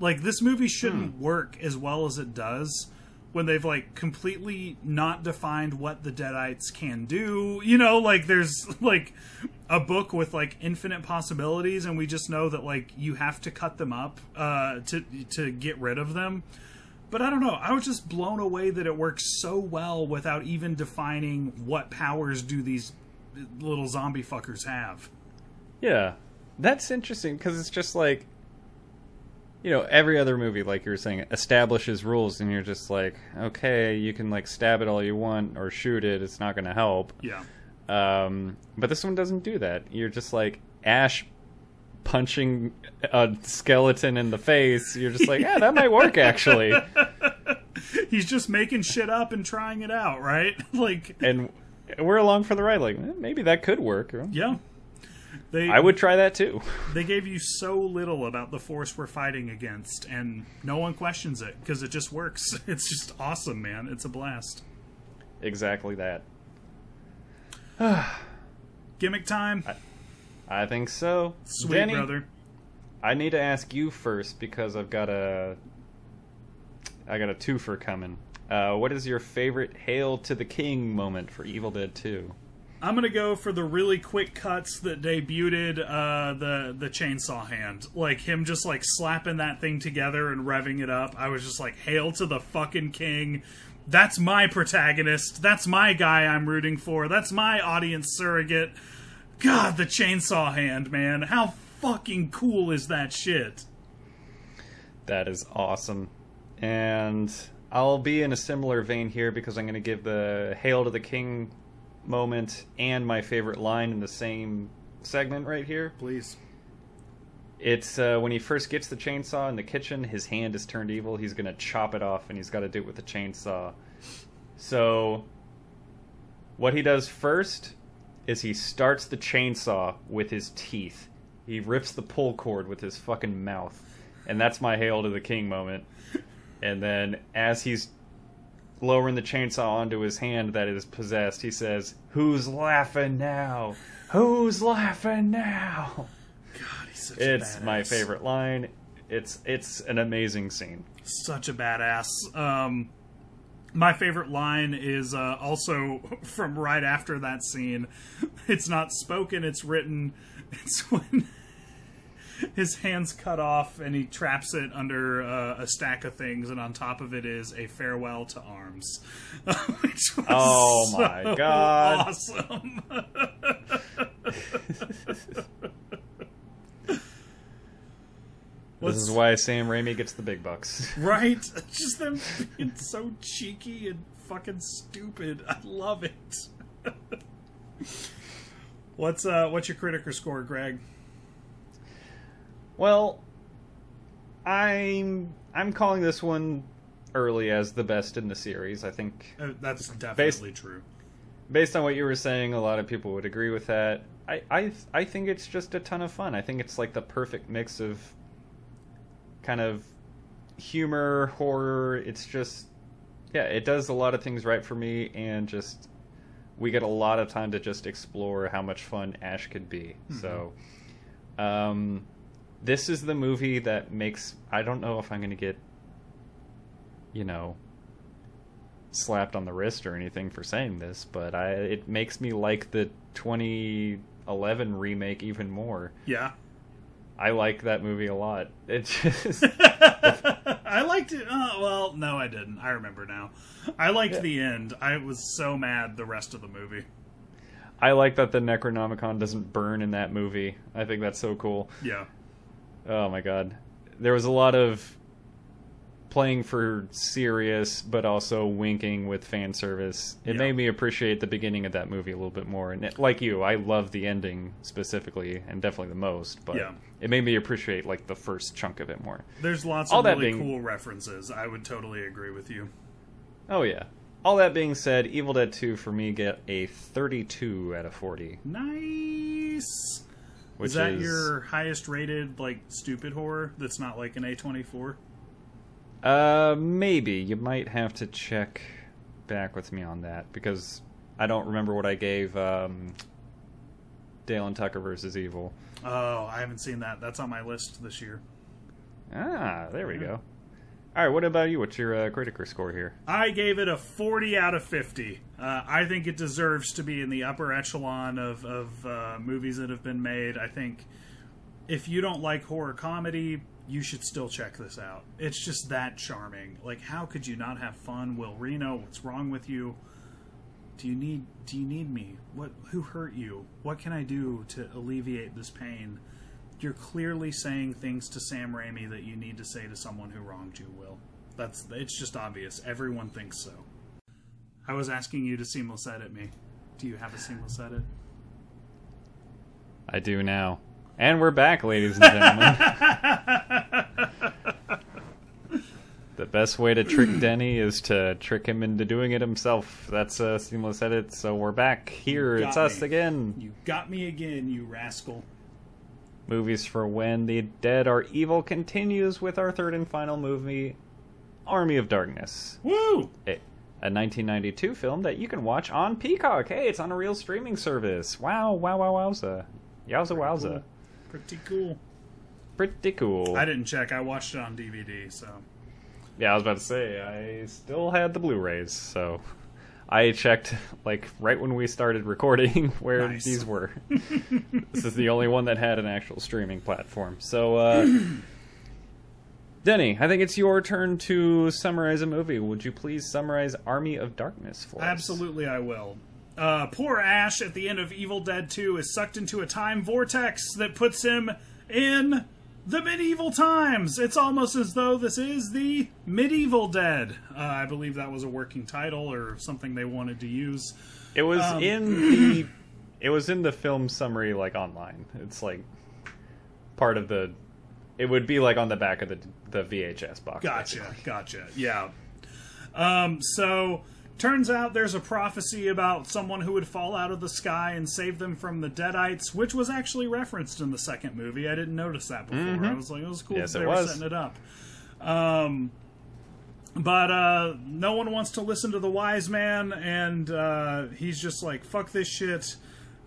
Like this movie shouldn't Hmm. work as well as it does when they've like completely not defined what the Deadites can do. You know, like there's like a book with like infinite possibilities and we just know that like you have to cut them up uh to to get rid of them. But I don't know. I was just blown away that it works so well without even defining what powers do these little zombie fuckers have. Yeah, that's interesting because it's just like, you know, every other movie, like you were saying, establishes rules, and you're just like, okay, you can like stab it all you want or shoot it, it's not going to help. Yeah. Um, but this one doesn't do that. You're just like Ash punching a skeleton in the face. You're just like, yeah, that might work actually. he's just making shit up and trying it out, right? like, and we're along for the ride. Like eh, maybe that could work. yeah. They I would try that too. they gave you so little about the force we're fighting against and no one questions it because it just works. It's just awesome, man. It's a blast. exactly that. Gimmick time. I think so. Sweet Denny, brother. I need to ask you first because I've got a I got a twofer coming. Uh, what is your favorite "Hail to the King" moment for Evil Dead Two? I'm gonna go for the really quick cuts that debuted uh, the the chainsaw hand, like him just like slapping that thing together and revving it up. I was just like, "Hail to the fucking king!" That's my protagonist. That's my guy I'm rooting for. That's my audience surrogate. God, the chainsaw hand, man! How fucking cool is that shit? That is awesome. And I'll be in a similar vein here because I'm to give the Hail to the King moment and my favorite line in the same segment right here. Please. It's uh, when he first gets the chainsaw in the kitchen, his hand is turned evil. He's going to chop it off and he's got to do it with the chainsaw. So What he does first is he starts the chainsaw with his teeth. He rips the pull cord with his fucking mouth. And that's my hail to the king moment. And then as he's lowering the chainsaw onto his hand that is possessed, he says, "Who's laughing now? Who's laughing now?" God, he's such a It's my favorite line. It's it's an amazing scene. Such a badass. Um, my favorite line is uh, also from right after that scene. It's not spoken; it's written. It's when his hands cut off and he traps it under uh, a stack of things, and on top of it is a farewell to arms. Which was Oh my so God. Awesome. This is why Sam Raimi gets the big bucks. Right? Just them being so cheeky and fucking stupid. I love it. what's uh what's your Criticker score, Greg? Well, I'm I'm calling this one early as the best in the series. I think Uh, that's definitely true. based on what you were saying, a lot of people would agree with that. I, I I think it's just a ton of fun. I think it's like the perfect mix of kind of humor, horror. It's just yeah, it does a lot of things right for me and just we get a lot of time to just explore how much fun Ash could be. So um this is the movie that makes I don't know if I'm going to get you know slapped on the wrist or anything for saying this, but I it makes me like the 2011 remake even more. Yeah. I like that movie a lot. It just I liked it. Uh, well, no, I didn't. I remember now. I liked Yeah. the end. I was so mad the rest of the movie. I like that the Necronomicon doesn't burn in that movie. I think that's so cool. Yeah. Oh my god. There was a lot of playing for serious but also winking with fan service. It Yeah. made me appreciate the beginning of that movie a little bit more. And it, like you, I love the ending specifically and definitely the most, but Yeah. it made me appreciate like the first chunk of it more. There's lots All of really being- cool references. I would totally agree with you. Oh yeah. All that being said, Evil Dead 2 for me get a 32 out of 40, Nice. Which is that is your highest rated like stupid horror that's not like an A24? Uh, maybe you might have to check back with me on that because I don't remember what I gave um, Dale and Tucker versus Evil. Oh, I haven't seen that. That's on my list this year. Ah, there we Yeah. go. All right, what about you? What's your uh, score here? I gave it a 40 out of 50. Uh, I think it deserves to be in the upper echelon of, of uh, movies that have been made. I think if you don't like horror comedy, you should still check this out. It's just that charming. Like, how could you not have fun? Will Reno, what's wrong with you? Do you need Do you need me? What? Who hurt you? What can I do to alleviate this pain? You're clearly saying things to Sam Raimi that you need to say to someone who wronged you, Will. That's it's just obvious. Everyone thinks so. I was asking you to seamless edit me. Do you have a seamless edit? I do now. And we're back, ladies and gentlemen. the best way to trick Denny is to trick him into doing it himself. That's a seamless edit, so we're back here. It's It's us again. You got me again, you rascal. Movies for When the Dead Are Evil continues with our third and final movie, Army of Darkness. Woo! A, a 1992 film that you can watch on Peacock. Hey, it's on a real streaming service. Wow, wow, wow, wowza. Yowza, wowza. Pretty cool. Pretty cool. I didn't check. I watched it on DVD, so Yeah, I was about to say, I still had the Blu rays, so I checked, like, right when we started recording where Nice. these were. this is the only one that had an actual streaming platform. So, uh, Denny, I think it's your turn to summarize a movie. Would you please summarize Army of Darkness for us? Absolutely, I will. Uh, poor Ash at the end of Evil Dead 2 is sucked into a time vortex that puts him in the medieval times. It's almost as though this is the Medieval Dead. Uh, I believe that was a working title or something they wanted to use. It was Um, in the. It was in the film summary, like online. It's like part of the. It would be like on the back of the the VHS box. Gotcha, basically. gotcha. Yeah. Um, so Turns out there's a prophecy about someone who would fall out of the sky and save them from the Deadites, which was actually referenced in the second movie. I didn't notice that before. I was like, it was cool Yes, they were was. setting it up. Um, but uh, no one wants to listen to the wise man, and uh, he's just like, "Fuck this shit."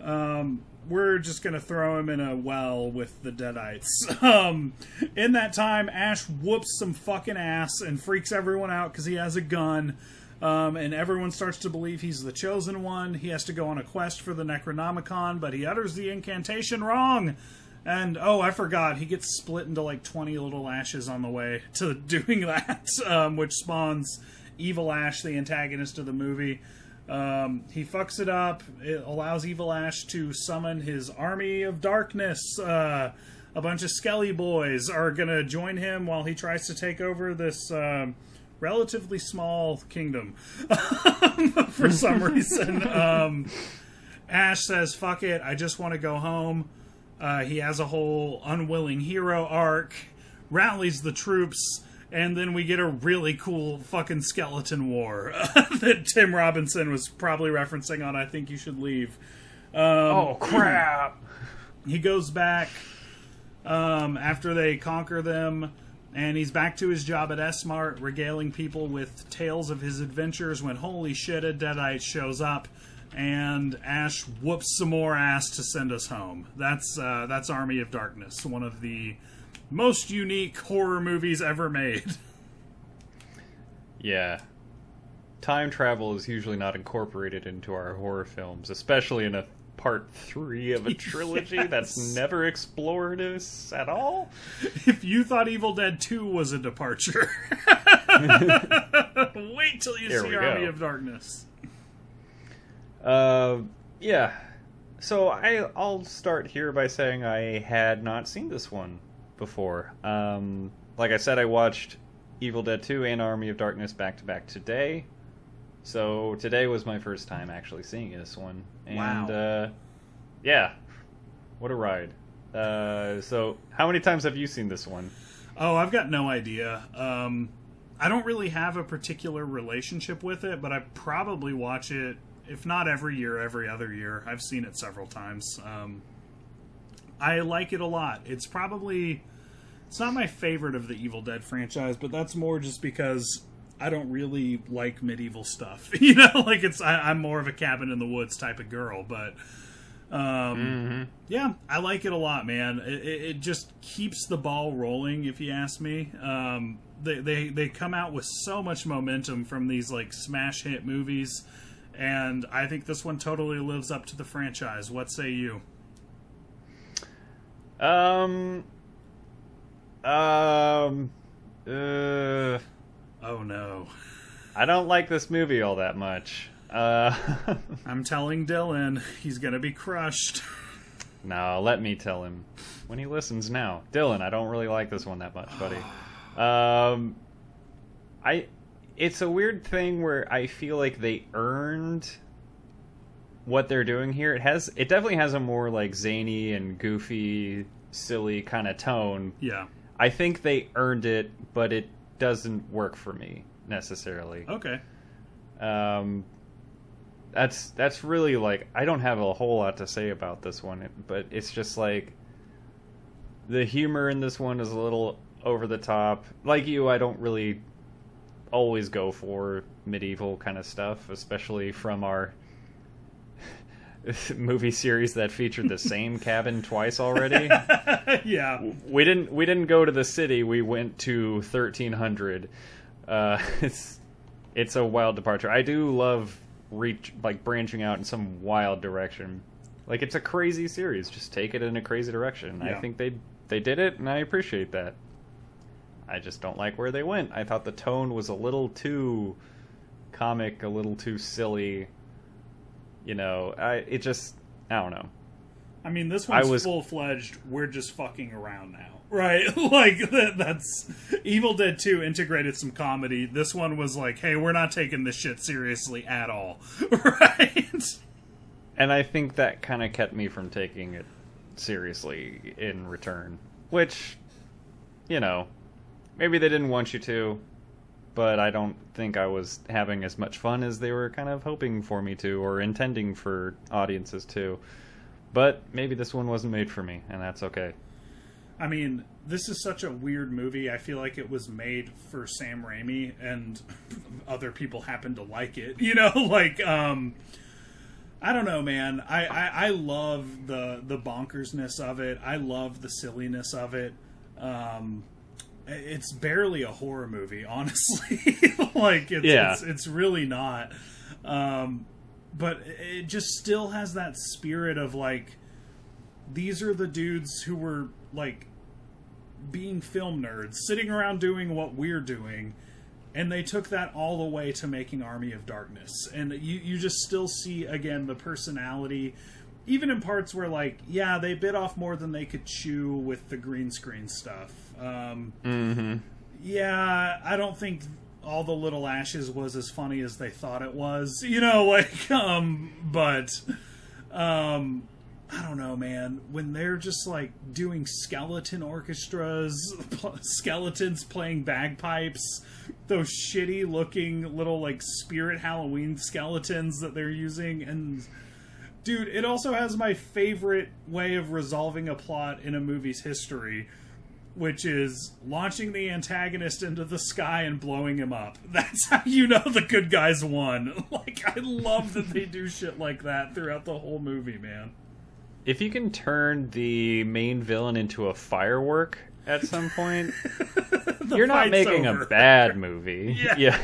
Um, we're just gonna throw him in a well with the Deadites. Um, in that time, Ash whoops some fucking ass and freaks everyone out because he has a gun. Um, and everyone starts to believe he's the chosen one. He has to go on a quest for the Necronomicon, but he utters the incantation wrong. And oh, I forgot, he gets split into like 20 little ashes on the way to doing that, um, which spawns Evil Ash, the antagonist of the movie. Um, he fucks it up. It allows Evil Ash to summon his army of darkness. Uh, a bunch of Skelly boys are gonna join him while he tries to take over this um, relatively small kingdom for some reason. Um, Ash says, "Fuck it, I just want to go home." Uh, he has a whole unwilling hero arc, rallies the troops, and then we get a really cool fucking skeleton war that Tim Robinson was probably referencing on "I Think You Should Leave." oh crap! he goes back um, after they conquer them, and he's back to his job at S Mart, regaling people with tales of his adventures. When holy shit, a Deadite shows up, and Ash whoops some more ass to send us home. That's uh, that's Army of Darkness, one of the most unique horror movies ever made. Yeah. Time travel is usually not incorporated into our horror films, especially in a part three of a trilogy Yes. that's never explored us at all. if you thought Evil Dead 2 was a departure, wait till you Here see Army go. of Darkness. Uh, yeah. So I, I'll start here by saying I had not seen this one before. Um, like I said, I watched Evil Dead 2 and Army of Darkness back to back today. So today was my first time actually seeing this one. And, Wow. uh, yeah. What a ride. Uh, so how many times have you seen this one? Oh, I've got no idea. Um, I don't really have a particular relationship with it, but I probably watch it, if not every year, every other year. I've seen it several times. Um, I like it a lot. It's probably it's not my favorite of the Evil Dead franchise, but that's more just because I don't really like medieval stuff. You know, like it's I, I'm more of a cabin in the woods type of girl, but um, yeah, I like it a lot, man. It, it, it just keeps the ball rolling, if you ask me. Um, they, they they come out with so much momentum from these like smash hit movies, and I think this one totally lives up to the franchise. What say you? Um. Um. Uh. Oh no, I don't like this movie all that much. Uh. I'm telling Dylan he's gonna be crushed. no, let me tell him when he listens now. Dylan, I don't really like this one that much, buddy. Um. I. It's a weird thing where I feel like they earned what they're doing here. It has. It definitely has a more like zany and goofy, silly kind of tone. yeah. I think they earned it, but it doesn't work for me necessarily. Okay. Um, that's that's really like I don't have a whole lot to say about this one, but it's just like the humor in this one is a little over the top. Like you, I don't really always go for medieval kind of stuff, especially from our movie series that featured the same cabin twice already? Yeah. we didn't we didn't go to the city we went to 1300 uh it's it's a wild departure. I do love reach like branching out in some wild direction. Like it's a crazy series just take it in a crazy direction. Yeah. i think they they did it and i appreciate that. I just don't like where they went. I thought the tone was a little too comic a little too silly you know i it just i don't know I mean, this one's was- full fledged. We're just fucking around now, right? like that, that's Evil Dead Two integrated some comedy. This one was like, hey, we're not taking this shit seriously at all, right? and I think that kind of kept me from taking it seriously in return. Which, you know, maybe they didn't want you to. But I don't think I was having as much fun as they were kind of hoping for me to or intending for audiences to. But maybe this one wasn't made for me, and that's okay. I mean, this is such a weird movie. I feel like it was made for Sam Raimi, and other people happen to like it. You know, like um, I don't know, man. I, I, I love the the bonkersness of it. I love the silliness of it. Um, it's barely a horror movie, honestly. like it's, Yeah. it's it's really not. Um, but it just still has that spirit of like these are the dudes who were like being film nerds, sitting around doing what we're doing, and they took that all the way to making Army of Darkness. And you you just still see again the personality even in parts where like yeah, they bit off more than they could chew with the green screen stuff. Um Mm-hmm. yeah, I don't think all the little ashes was as funny as they thought it was. You know, like um but um I don't know, man. When they're just like doing skeleton orchestras, pl- skeletons playing bagpipes, those shitty looking little like spirit Halloween skeletons that they're using and dude, it also has my favorite way of resolving a plot in a movie's history which is launching the antagonist into the sky and blowing him up. That's how you know the good guys won. Like I love that they do shit like that throughout the whole movie, man. If you can turn the main villain into a firework at some point, you're not making over. a bad movie. Yeah.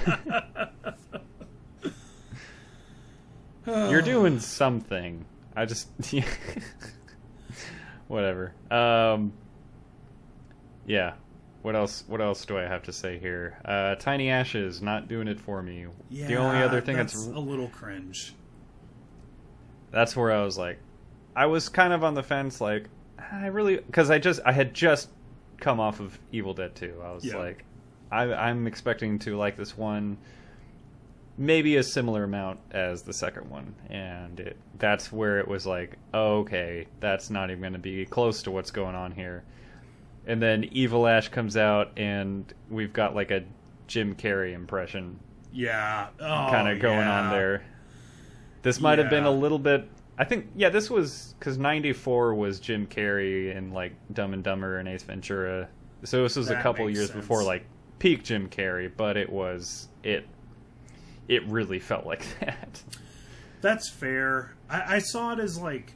you're doing something. I just whatever. Um yeah. What else what else do I have to say here? Uh Tiny Ashes not doing it for me. Yeah, the only other thing that's that's a little cringe. that's where I was like, I was kind of on the fence, like I really because I just I had just come off of Evil Dead 2. I was Yeah. like, I, I'm expecting to like this one, maybe a similar amount as the second one, and it that's where it was like, oh, okay, that's not even going to be close to what's going on here. And then Evil Ash comes out, and we've got like a Jim Carrey impression Yeah. Oh, kind of going on there. This might have been a little bit. I think yeah, this was because '94 was Jim Carrey and like Dumb and Dumber and Ace Ventura. So this was a couple years sense. before like peak Jim Carrey, but it was it. It really felt like that. That's fair. I, I saw it as like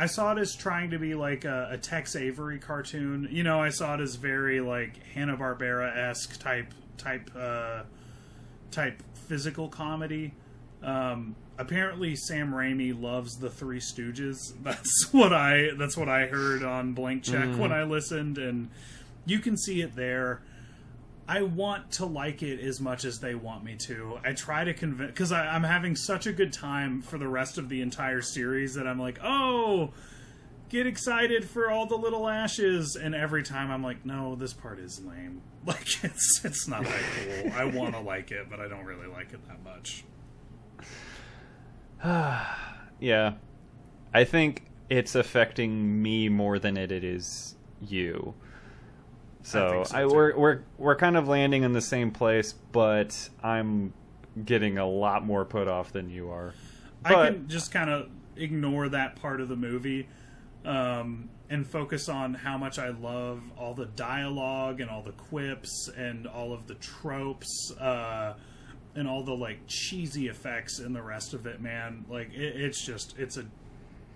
I saw it as trying to be like a, a Tex Avery cartoon. You know, I saw it as very like Hanna Barbera esque type type uh, type physical comedy. Um, apparently, Sam Raimi loves the Three Stooges. That's what I that's what I heard on Blank Check when I listened, and you can see it there. I want to like it as much as they want me to. I try to convince because I'm having such a good time for the rest of the entire series that I'm like, oh, get excited for all the little ashes, and every time I'm like, no, this part is lame. Like it's it's not that cool. I want to like it, but I don't really like it that much. yeah, I think it's affecting me more than it, it is you. So, think so, I, we're we're we're kind of landing in the same place, but I'm getting a lot more put off than you are. I But can just kind of ignore that part of the movie um, and focus on how much I love all the dialogue and all the quips and all of the tropes uh, and all the like cheesy effects and the rest of it. Man, like it, it's just it's a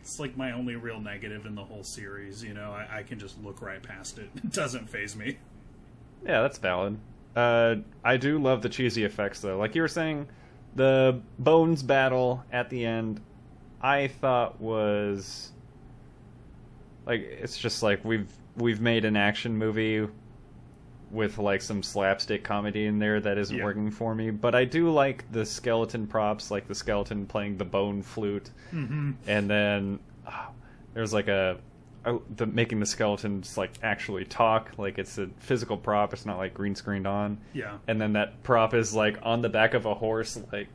it's like my only real negative in the whole series. You know, I, I can just look right past it. It doesn't phase me. Yeah, that's valid. Uh, I do love the cheesy effects though. Like you were saying, the bones battle at the end, I thought was like it's just like we've we've made an action movie with like some slapstick comedy in there that isn't Yeah. working for me. But I do like the skeleton props, like the skeleton playing the bone flute, Mm-hmm. and then ah, there's like a oh, the making the skeletons like actually talk like it's a physical prop it's not like green screened on Yeah. and then that prop is like on the back of a horse like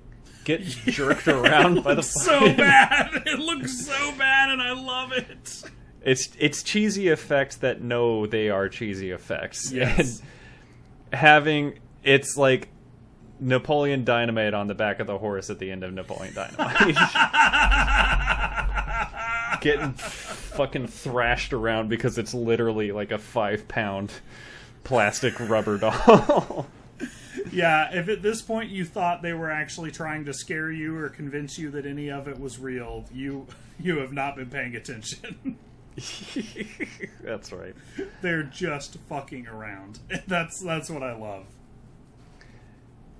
get jerked around by the so bad. It looks so bad, and I love it. It's it's cheesy effects that know they are cheesy effects Yes. and having it's like Napoleon Dynamite on the back of the horse at the end of Napoleon Dynamite. Getting fucking thrashed around because it's literally like a five pound plastic rubber doll. Yeah, if at this point you thought they were actually trying to scare you or convince you that any of it was real, you you have not been paying attention. That's right. They're just fucking around. That's that's what I love.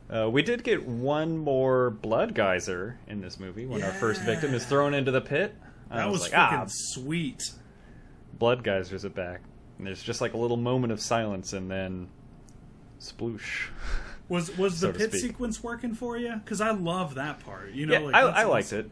Uh, we did get one more blood geyser in this movie when our first victim is thrown into the pit. I That was, like, fucking ah, sweet. blood geysers are back. And there's just like a little moment of silence and then sploosh. Was was So the pit sequence working for you? Because I love that part. You know, Yeah, like, I, I liked it.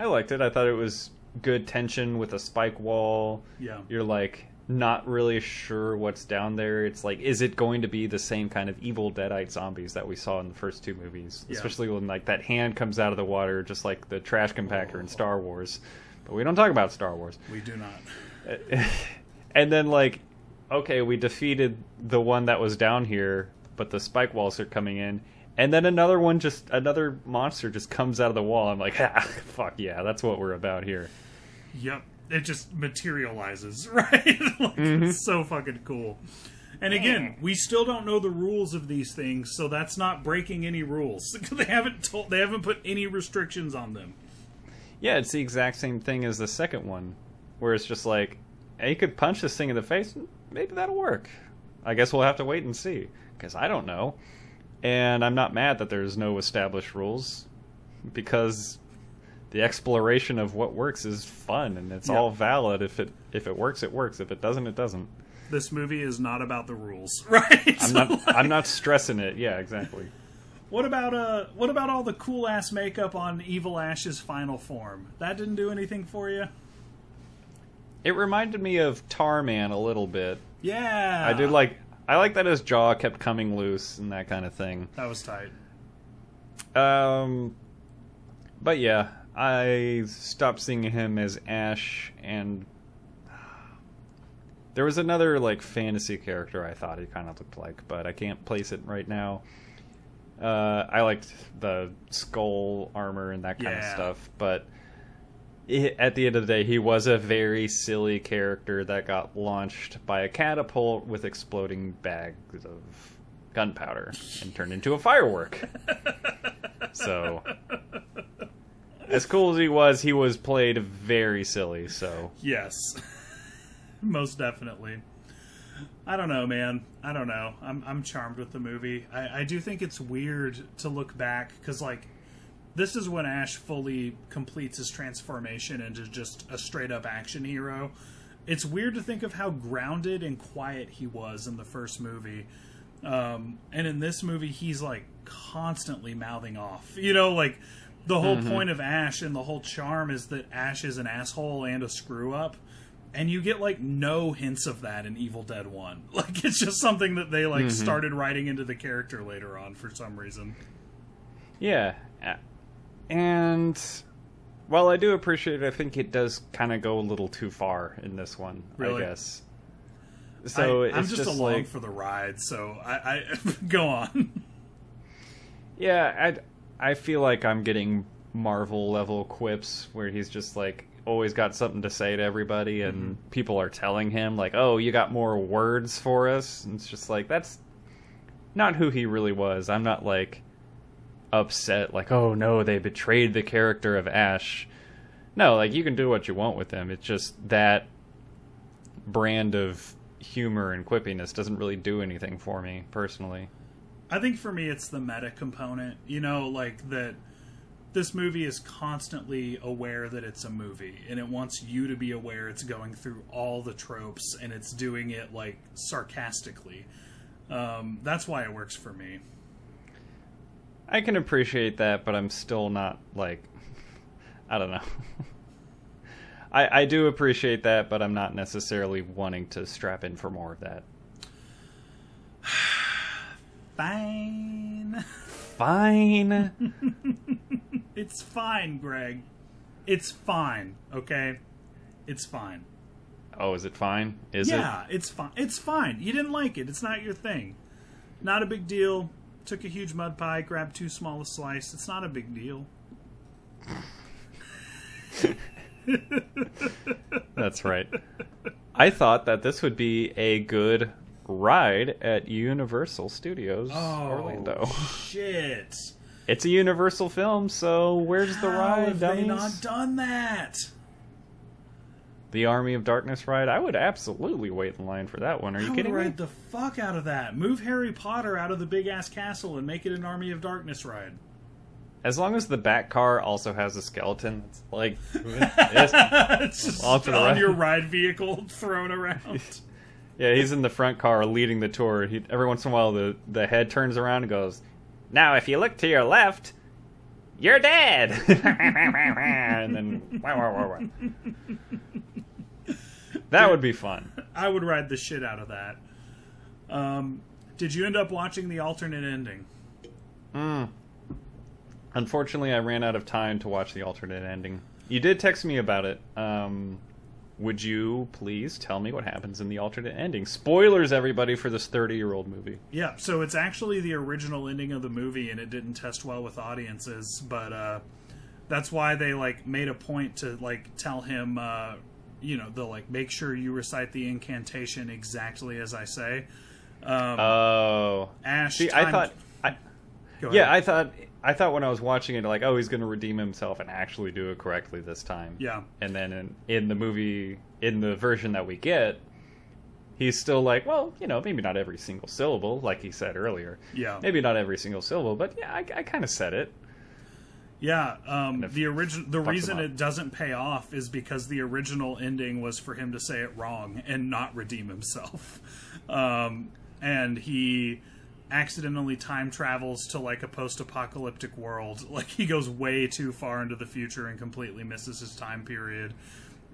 I liked it. I thought it was good tension with a spike wall. Yeah. You're like not really sure what's down there. It's like, is it going to be the same kind of evil deadite zombies that we saw in the first two movies? Yeah. Especially when like that hand comes out of the water, just like the trash compactor in oh. Star Wars. But we don't talk about Star Wars. We do not. and then like, okay, we defeated the one that was down here, but the spike walls are coming in. And then another one just another monster just comes out of the wall. I'm like, ah, fuck yeah, that's what we're about here. Yep. It just materializes, right? like, Mm-hmm. It's so fucking cool. And again, we still don't know the rules of these things, so that's not breaking any rules. they haven't told they haven't put any restrictions on them. Yeah, it's the exact same thing as the second one, where it's just like, hey, you could punch this thing in the face, maybe that'll work. I guess we'll have to wait and see, because I don't know. And I'm not mad that there's no established rules, because the exploration of what works is fun and it's Yeah. all valid. If it if it works, it works. If it doesn't, it doesn't. This movie is not about the rules, right? I'm So, not like, I'm not stressing it. Yeah, exactly. What about uh what about all the cool ass makeup on Evil Ash's final form? That didn't do anything for you? It reminded me of Tarman a little bit. Yeah. I did like I like that his jaw kept coming loose and that kind of thing. that was tight. Um, but yeah, I stopped seeing him as Ash, and there was another like fantasy character I thought he kind of looked like, but I can't place it right now. Uh, I liked the skull armor and that kind of stuff, but at the end of the day, he was a very silly character that got launched by a catapult with exploding bags of gunpowder and turned into a firework. so, as cool as he was, he was played very silly. So, Yes. Most definitely. I don't know, man. I don't know. I'm I'm charmed with the movie. I, I do think it's weird to look back because like this is when Ash fully completes his transformation into just a straight up action hero. It's weird to think of how grounded and quiet he was in the first movie. Um, and in this movie, he's like constantly mouthing off. You know, like the whole point of Ash and the whole charm is that Ash is an asshole and a screw up. And you get like no hints of that in Evil Dead 1. Like it's just something that they like started writing into the character later on for some reason. yeah. And while I do appreciate it, I think it does kind of go a little too far in this one, Really? I guess. So I, I'm it's just, just, along like, for the ride, so I, I go on. Yeah, I I feel like I'm getting Marvel level quips where he's just like always got something to say to everybody, and mm-hmm. people are telling him like, "Oh, you got more words for us." And it's just like that's not who he really was. I'm not like upset like, "Oh no, they betrayed the character of Ash." No, like you can do what you want with them It's just that brand of humor and quippiness doesn't really do anything for me personally. I think for me, it's the meta component. You know, like that. This movie is constantly aware that it's a movie, and it wants you to be aware it's going through all the tropes, and it's doing it like sarcastically. Um, that's why it works for me. I can appreciate that, but I'm still not like I don't know. I I do appreciate that, but I'm not necessarily wanting to strap in for more of that. Fine. Fine. It's fine, Greg. It's fine, okay? It's fine. oh, is it fine? Is it yeah, it's fine. It's fine. You didn't like it. It's not your thing. Not a big deal. Took a huge mud pie, grabbed too small a slice. It's not a big deal. That's right. I thought that this would be a good ride at Universal Studios oh, Orlando. shit! It's a Universal film, so where's the How ride, have they not done that? The Army of Darkness ride? I would absolutely wait in line for that one. Are you I kidding me? ride the fuck out of that. Move Harry Potter out of the big ass castle and make it an Army of Darkness ride. As long as the back car also has a skeleton, it's like yes. it's just Off to the on right. your ride vehicle thrown around. yeah, he's in the front car leading the tour. He, every once in a while, the the head turns around and goes, "Now, if you look to your left, you're dead." and then wah, wah, wah, wah. That would be fun. I would ride the shit out of that. Um, did you end up watching the alternate ending? Unfortunately, I ran out of time to watch the alternate ending. You did text me about it. Um, would you please tell me what happens in the alternate ending? Spoilers, everybody, for this 30 year old movie. Yeah, so it's actually the original ending of the movie, and it didn't test well with audiences. But uh, that's why they like made a point to like tell him, uh, you know, they'll like make sure you recite the incantation exactly as I say. Um, Oh. Ash, See, I thought. I, yeah. I thought. I thought when I was watching it, like, oh, he's going to redeem himself and actually do it correctly this time. Yeah. And then in, in the movie, in the version that we get, he's still like, well, you know, maybe not every single syllable, like he said earlier. Yeah. Maybe not every single syllable, but yeah, I, I kind of said it. Yeah, um, the original the reason it doesn't pay off is because the original ending was for him to say it wrong and not redeem himself, um, and he accidentally time travels to like a post-apocalyptic world. Like he goes way too far into the future and completely misses his time period.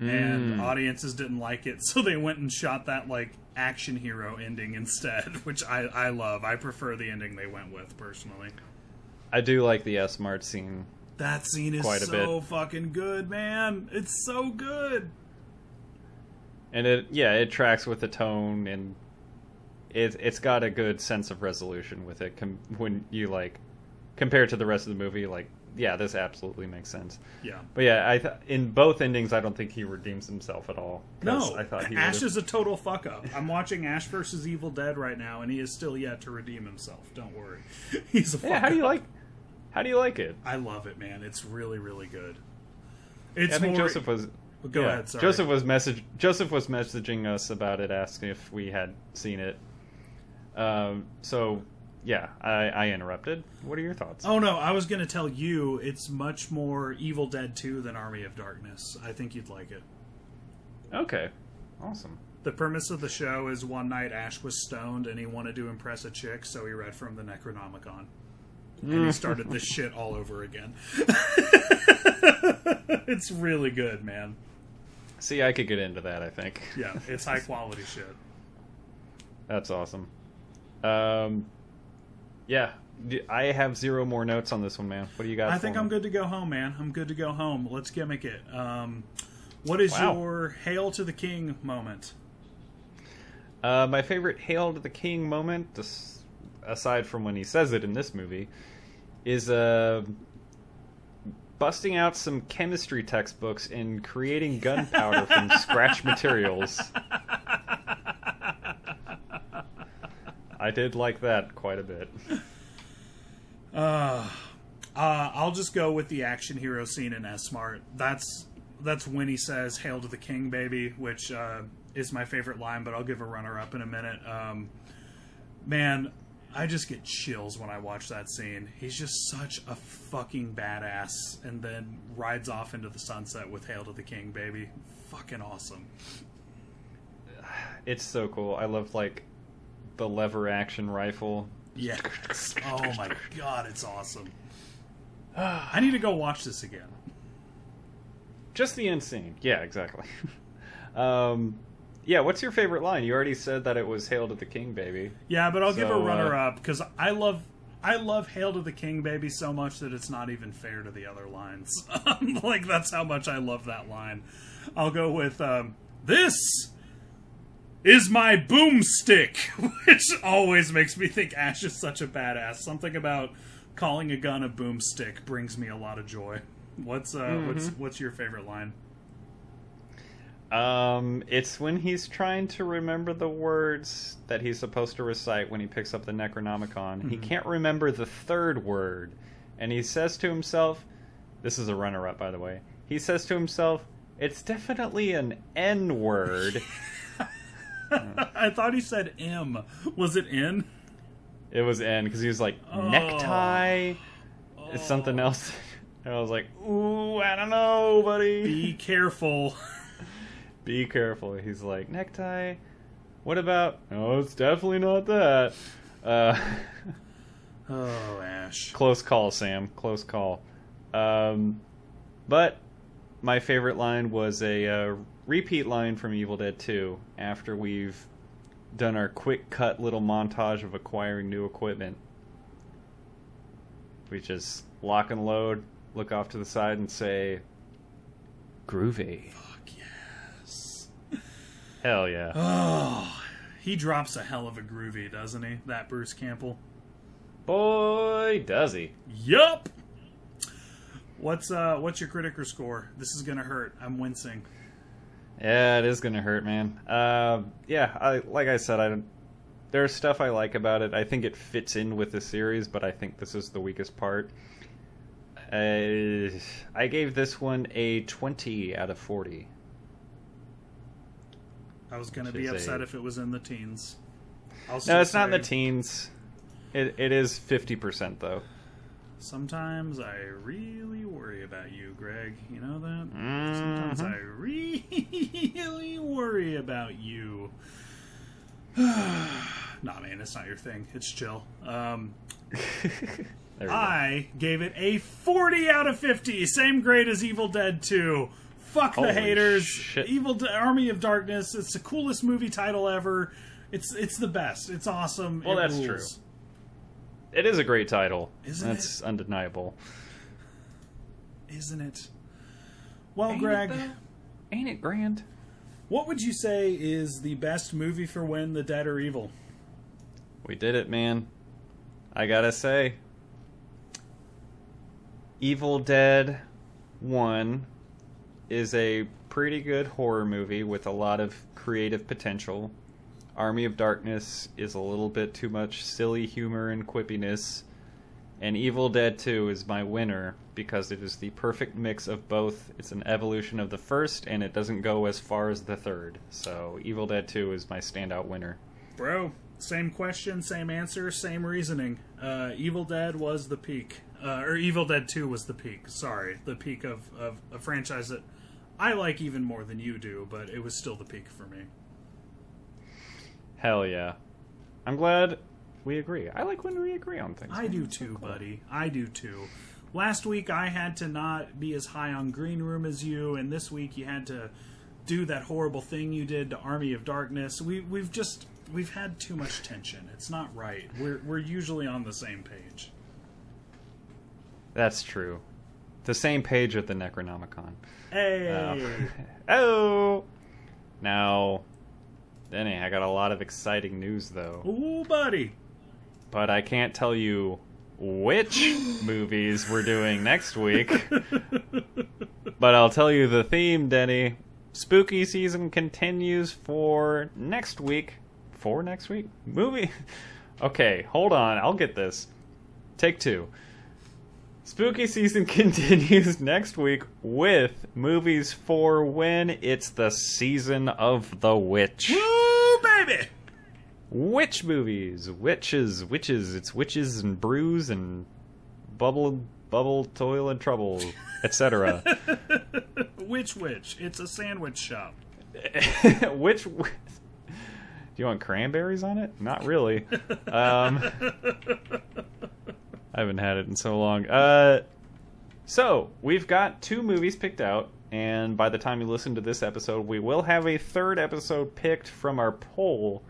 And audiences didn't like it, so they went and shot that like action hero ending instead, which I, I love. I prefer the ending they went with personally. I do like the S Mart scene. That scene is Quite a so fucking good, man. It's so good. And it, yeah, it tracks with the tone and it, it's got a good sense of resolution with it com- when you like compare it to the rest of the movie. Like, yeah, this absolutely makes sense. Yeah. But yeah, I th- in both endings, I don't think he redeems himself at all. No, I thought he Ash would've- is a total fuck up. I'm watching Ash versus Evil Dead right now, and he is still yet to redeem himself. Don't worry, he's a fuck Yeah, how do you like? How do you like it? I love it, man. It's really, really good. It's I think more... Joseph was. Go yeah, ahead, sorry. Joseph was message. Joseph was messaging us about it, asking if we had seen it. Um. So, yeah, I, I interrupted. What are your thoughts? Oh no, I was going to tell you it's much more Evil Dead 2 than Army of Darkness. I think you'd like it. Okay, awesome. The premise of the show is one night Ash was stoned and he wanted to impress a chick, so he read from the Necronomicon. And he started this shit all over again. it's really good, man. See, I could get into that. I think. Yeah, it's high quality shit. That's awesome. Um, yeah, I have zero more notes on this one, man. What do you got? I think me? I'm good to go home, man. I'm good to go home. Let's gimmick it. Um, what is Wow. your hail to the king moment? Uh, my favorite "Hail to the King" moment, as- aside from when he says it in this movie, is uh, busting out some chemistry textbooks and creating gunpowder from scratch materials. I did like that quite a bit. Uh, I'll just go with the action hero scene in S Mart. That's that's when he says "Hail to the King, baby," which uh, is my favorite line. But I'll give a runner up in a minute. Um, man, I just get chills when I watch that scene. He's just such a fucking badass, and then rides off into the sunset with "Hail to the King, baby." Fucking awesome. It's so cool. I love like the lever action rifle. Yes. Oh my god, it's awesome. I need to go watch this again. Just the end scene. Yeah, exactly. um, yeah, what's your favorite line? You already said that it was "Hail to the King, baby." Yeah, but I'll give a So, uh, runner up because I love I love "Hail to the King, Baby" so much that it's not even fair to the other lines. like that's how much I love that line. I'll go with um, this is my boomstick, which always makes me think Ash is such a badass. Something about calling a gun a boomstick brings me a lot of joy. What's uh, what's what's your favorite line? Um, it's when he's trying to remember the words that he's supposed to recite when he picks up the Necronomicon. He can't remember the third word, and he says to himself, "This is a runner-up, by the way." He says to himself, "It's definitely an N word." I thought he said M. Was it N? it was N because he was like necktie. It's something else. And I was like, "Ooh, I don't know, buddy." Be careful. Be careful. He's like, necktie? What about. Oh, it's definitely not that. Uh, Oh, Ash. close call, Sam. Close call. Um, but my favorite line was a uh, repeat line from Evil Dead 2 after we've done our quick cut little montage of acquiring new equipment. We just lock and load, look off to the side, and say, Groovy. Hell yeah. Oh, he drops a hell of a groovy, doesn't he? That Bruce Campbell. Boy, does he. Yup. What's uh what's your Criticker score? This is gonna hurt. I'm wincing. Yeah, it is gonna hurt, man. Uh, yeah, I like I said, I don't- there's stuff I like about it. I think it fits in with the series, but I think this is the weakest part. Uh, I gave this one a 20 out of 40. I was gonna be upset a- if it was in the teens. I'll No, it's not in the teens. It it is 50% though. Sometimes I really worry about you, Greg. You know that? Sometimes Mhm. I really worry about you. nah, man, it's not your thing. It's chill. Um, we go. I gave it a 40 out of 50. Same grade as Evil Dead 2. Fuck the haters. shit. Evil De- Army of Darkness. It's the coolest movie title ever. It's it's the best. It's awesome. Well, It that's rules. true. It is a great title. Isn't That's undeniable. Isn't it? Well, Ain't Greg, though? Ain't it grand? what would you say is the best movie for when the dead are evil? We did it, man. I gotta say. Evil Dead 1 is a pretty good horror movie with a lot of creative potential. Army of Darkness is a little bit too much silly humor and quippiness. And Evil Dead 2 is my winner because it is the perfect mix of both. It's an evolution of the first, and it doesn't go as far as the third. So, Evil Dead 2 is my standout winner. Bro, same question, same answer, same reasoning. Uh, Evil Dead was the peak. Uh, or Evil Dead 2 was the peak. Sorry, the peak of, of a franchise that I like even more than you do, but it was still the peak for me. Hell yeah. I'm glad we agree. I like when we agree on things. I man. do too, buddy. I do too. Last week I had to not be as high on Green Room as you, and this week you had to do that horrible thing you did to Army of Darkness. We we've just we've had too much tension. It's not right. We're we're usually on the same page. That's true. The same page of the Necronomicon. Hey. Uh, oh! Now, Denny, I got a lot of exciting news, though. Ooh, buddy. But I can't tell you which movies we're doing next week. but I'll tell you the theme, Denny. Spooky season continues for next week. For next week? Movie? Okay, hold on. I'll get this. Take two. Spooky season continues next week with movies for when it's the season of the witch. Woo, baby. Witch movies, witches, witches. It's witches and brews and bubble, bubble, toil and trouble, etc. Which which? It's a sandwich shop. Which? Do you want cranberries on it? Not really. Um, I haven't had it in so long. Uh, so we've got two movies picked out, and by the time you listen to this episode, we will have a third episode picked from our poll.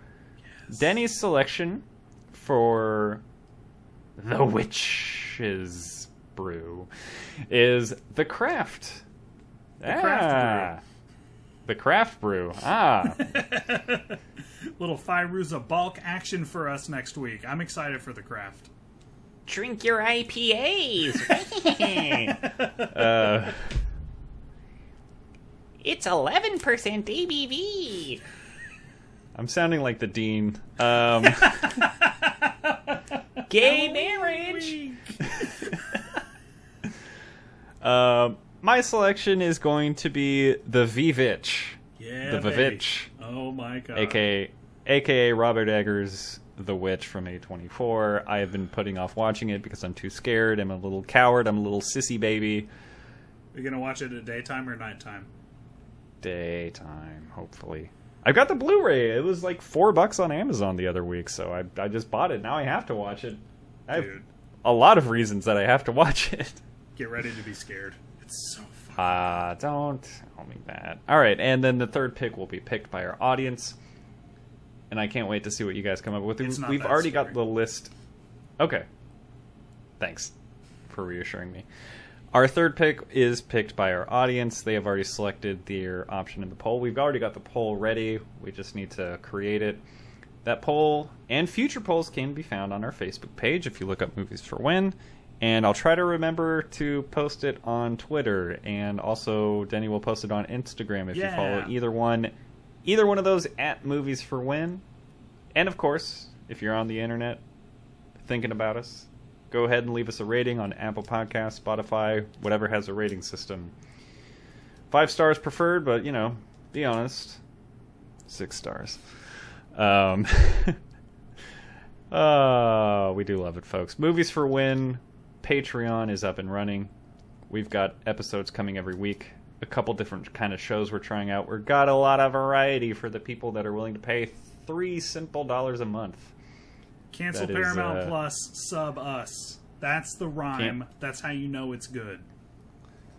Denny's selection for the witch's brew is the craft. The Craft The craft brew. Ah, Little Fairuza Balk action for us next week. I'm excited for the craft. Drink your IPAs. uh, it's 11% ABV. I'm sounding like the dean. Um, Gay marriage. um, my selection is going to be the VVitch, Yeah, the. VVitch, Oh my god. aka aka Robert Eggers' The Witch from A24. I have been putting off watching it because I'm too scared. I'm a little coward. I'm a little sissy baby. Are you gonna watch it at daytime or nighttime? Daytime, hopefully. I've got the Blu-ray. It was like four bucks on Amazon the other week, so I I just bought it. Now I have to watch it. I have Dude, a lot of reasons that I have to watch it. get ready to be scared. It's so fun. Ah, don't tell me that. All right, and then the third pick will be picked by our audience, and I can't wait to see what you guys come up with. It's not We've already scary. got the list. Okay, thanks for reassuring me. Our third pick is picked by our audience. They have already selected their option in the poll. We've already got the poll ready. We just need to create it. That poll and future polls can be found on our Facebook page if you look up Movies for When. And I'll try to remember to post it on Twitter, and also Denny will post it on Instagram if you follow either one, either one of those at Movies for When. And of course, if you're on the internet thinking about us, go ahead and leave us a rating on Apple Podcasts, Spotify, whatever has a rating system. Five stars preferred, but you know, be honest, six stars. Um, uh, we do love it, folks. Movies for When Patreon is up and running. We've got episodes coming every week. A couple different kind of shows we're trying out. We've got a lot of variety for the people that are willing to pay three simple dollars a month. Cancel that is, Paramount uh, Plus, sub us. That's the rhyme. That's how you know it's good.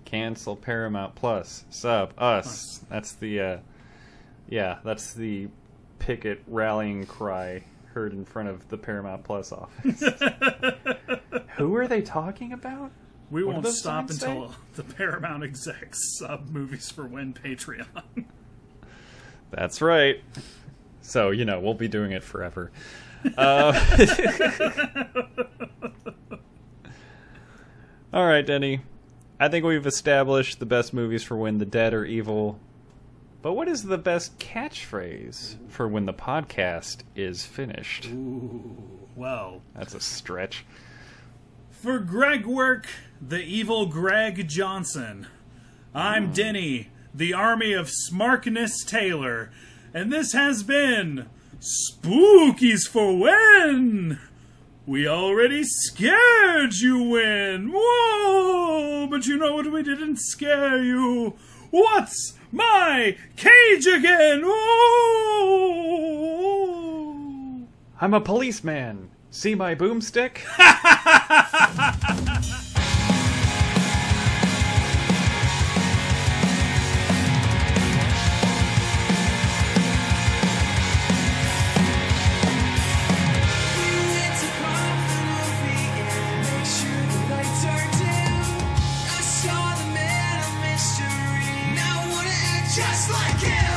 Cancel Paramount Plus. Sub us. Us. That's the uh yeah, that's the picket rallying cry heard in front of the Paramount Plus office. Who are they talking about? We What won't stop until the Paramount execs sub movies for When Patreon. That's right. So, you know, we'll be doing it forever. Uh, all right, Denny. I think we've established the best movies for when the dead are evil. But what is the best catchphrase for when the podcast is finished? Ooh, well, That's a stretch. for Greg Work, the evil Greg Johnson. I'm hmm. Denny, the army of Smarkness Taylor, and this has been Spookies for When. We already scared you when. Whoa! But you know what? We didn't scare you. What's my cage again? I'm a policeman. See my boomstick? Just like him!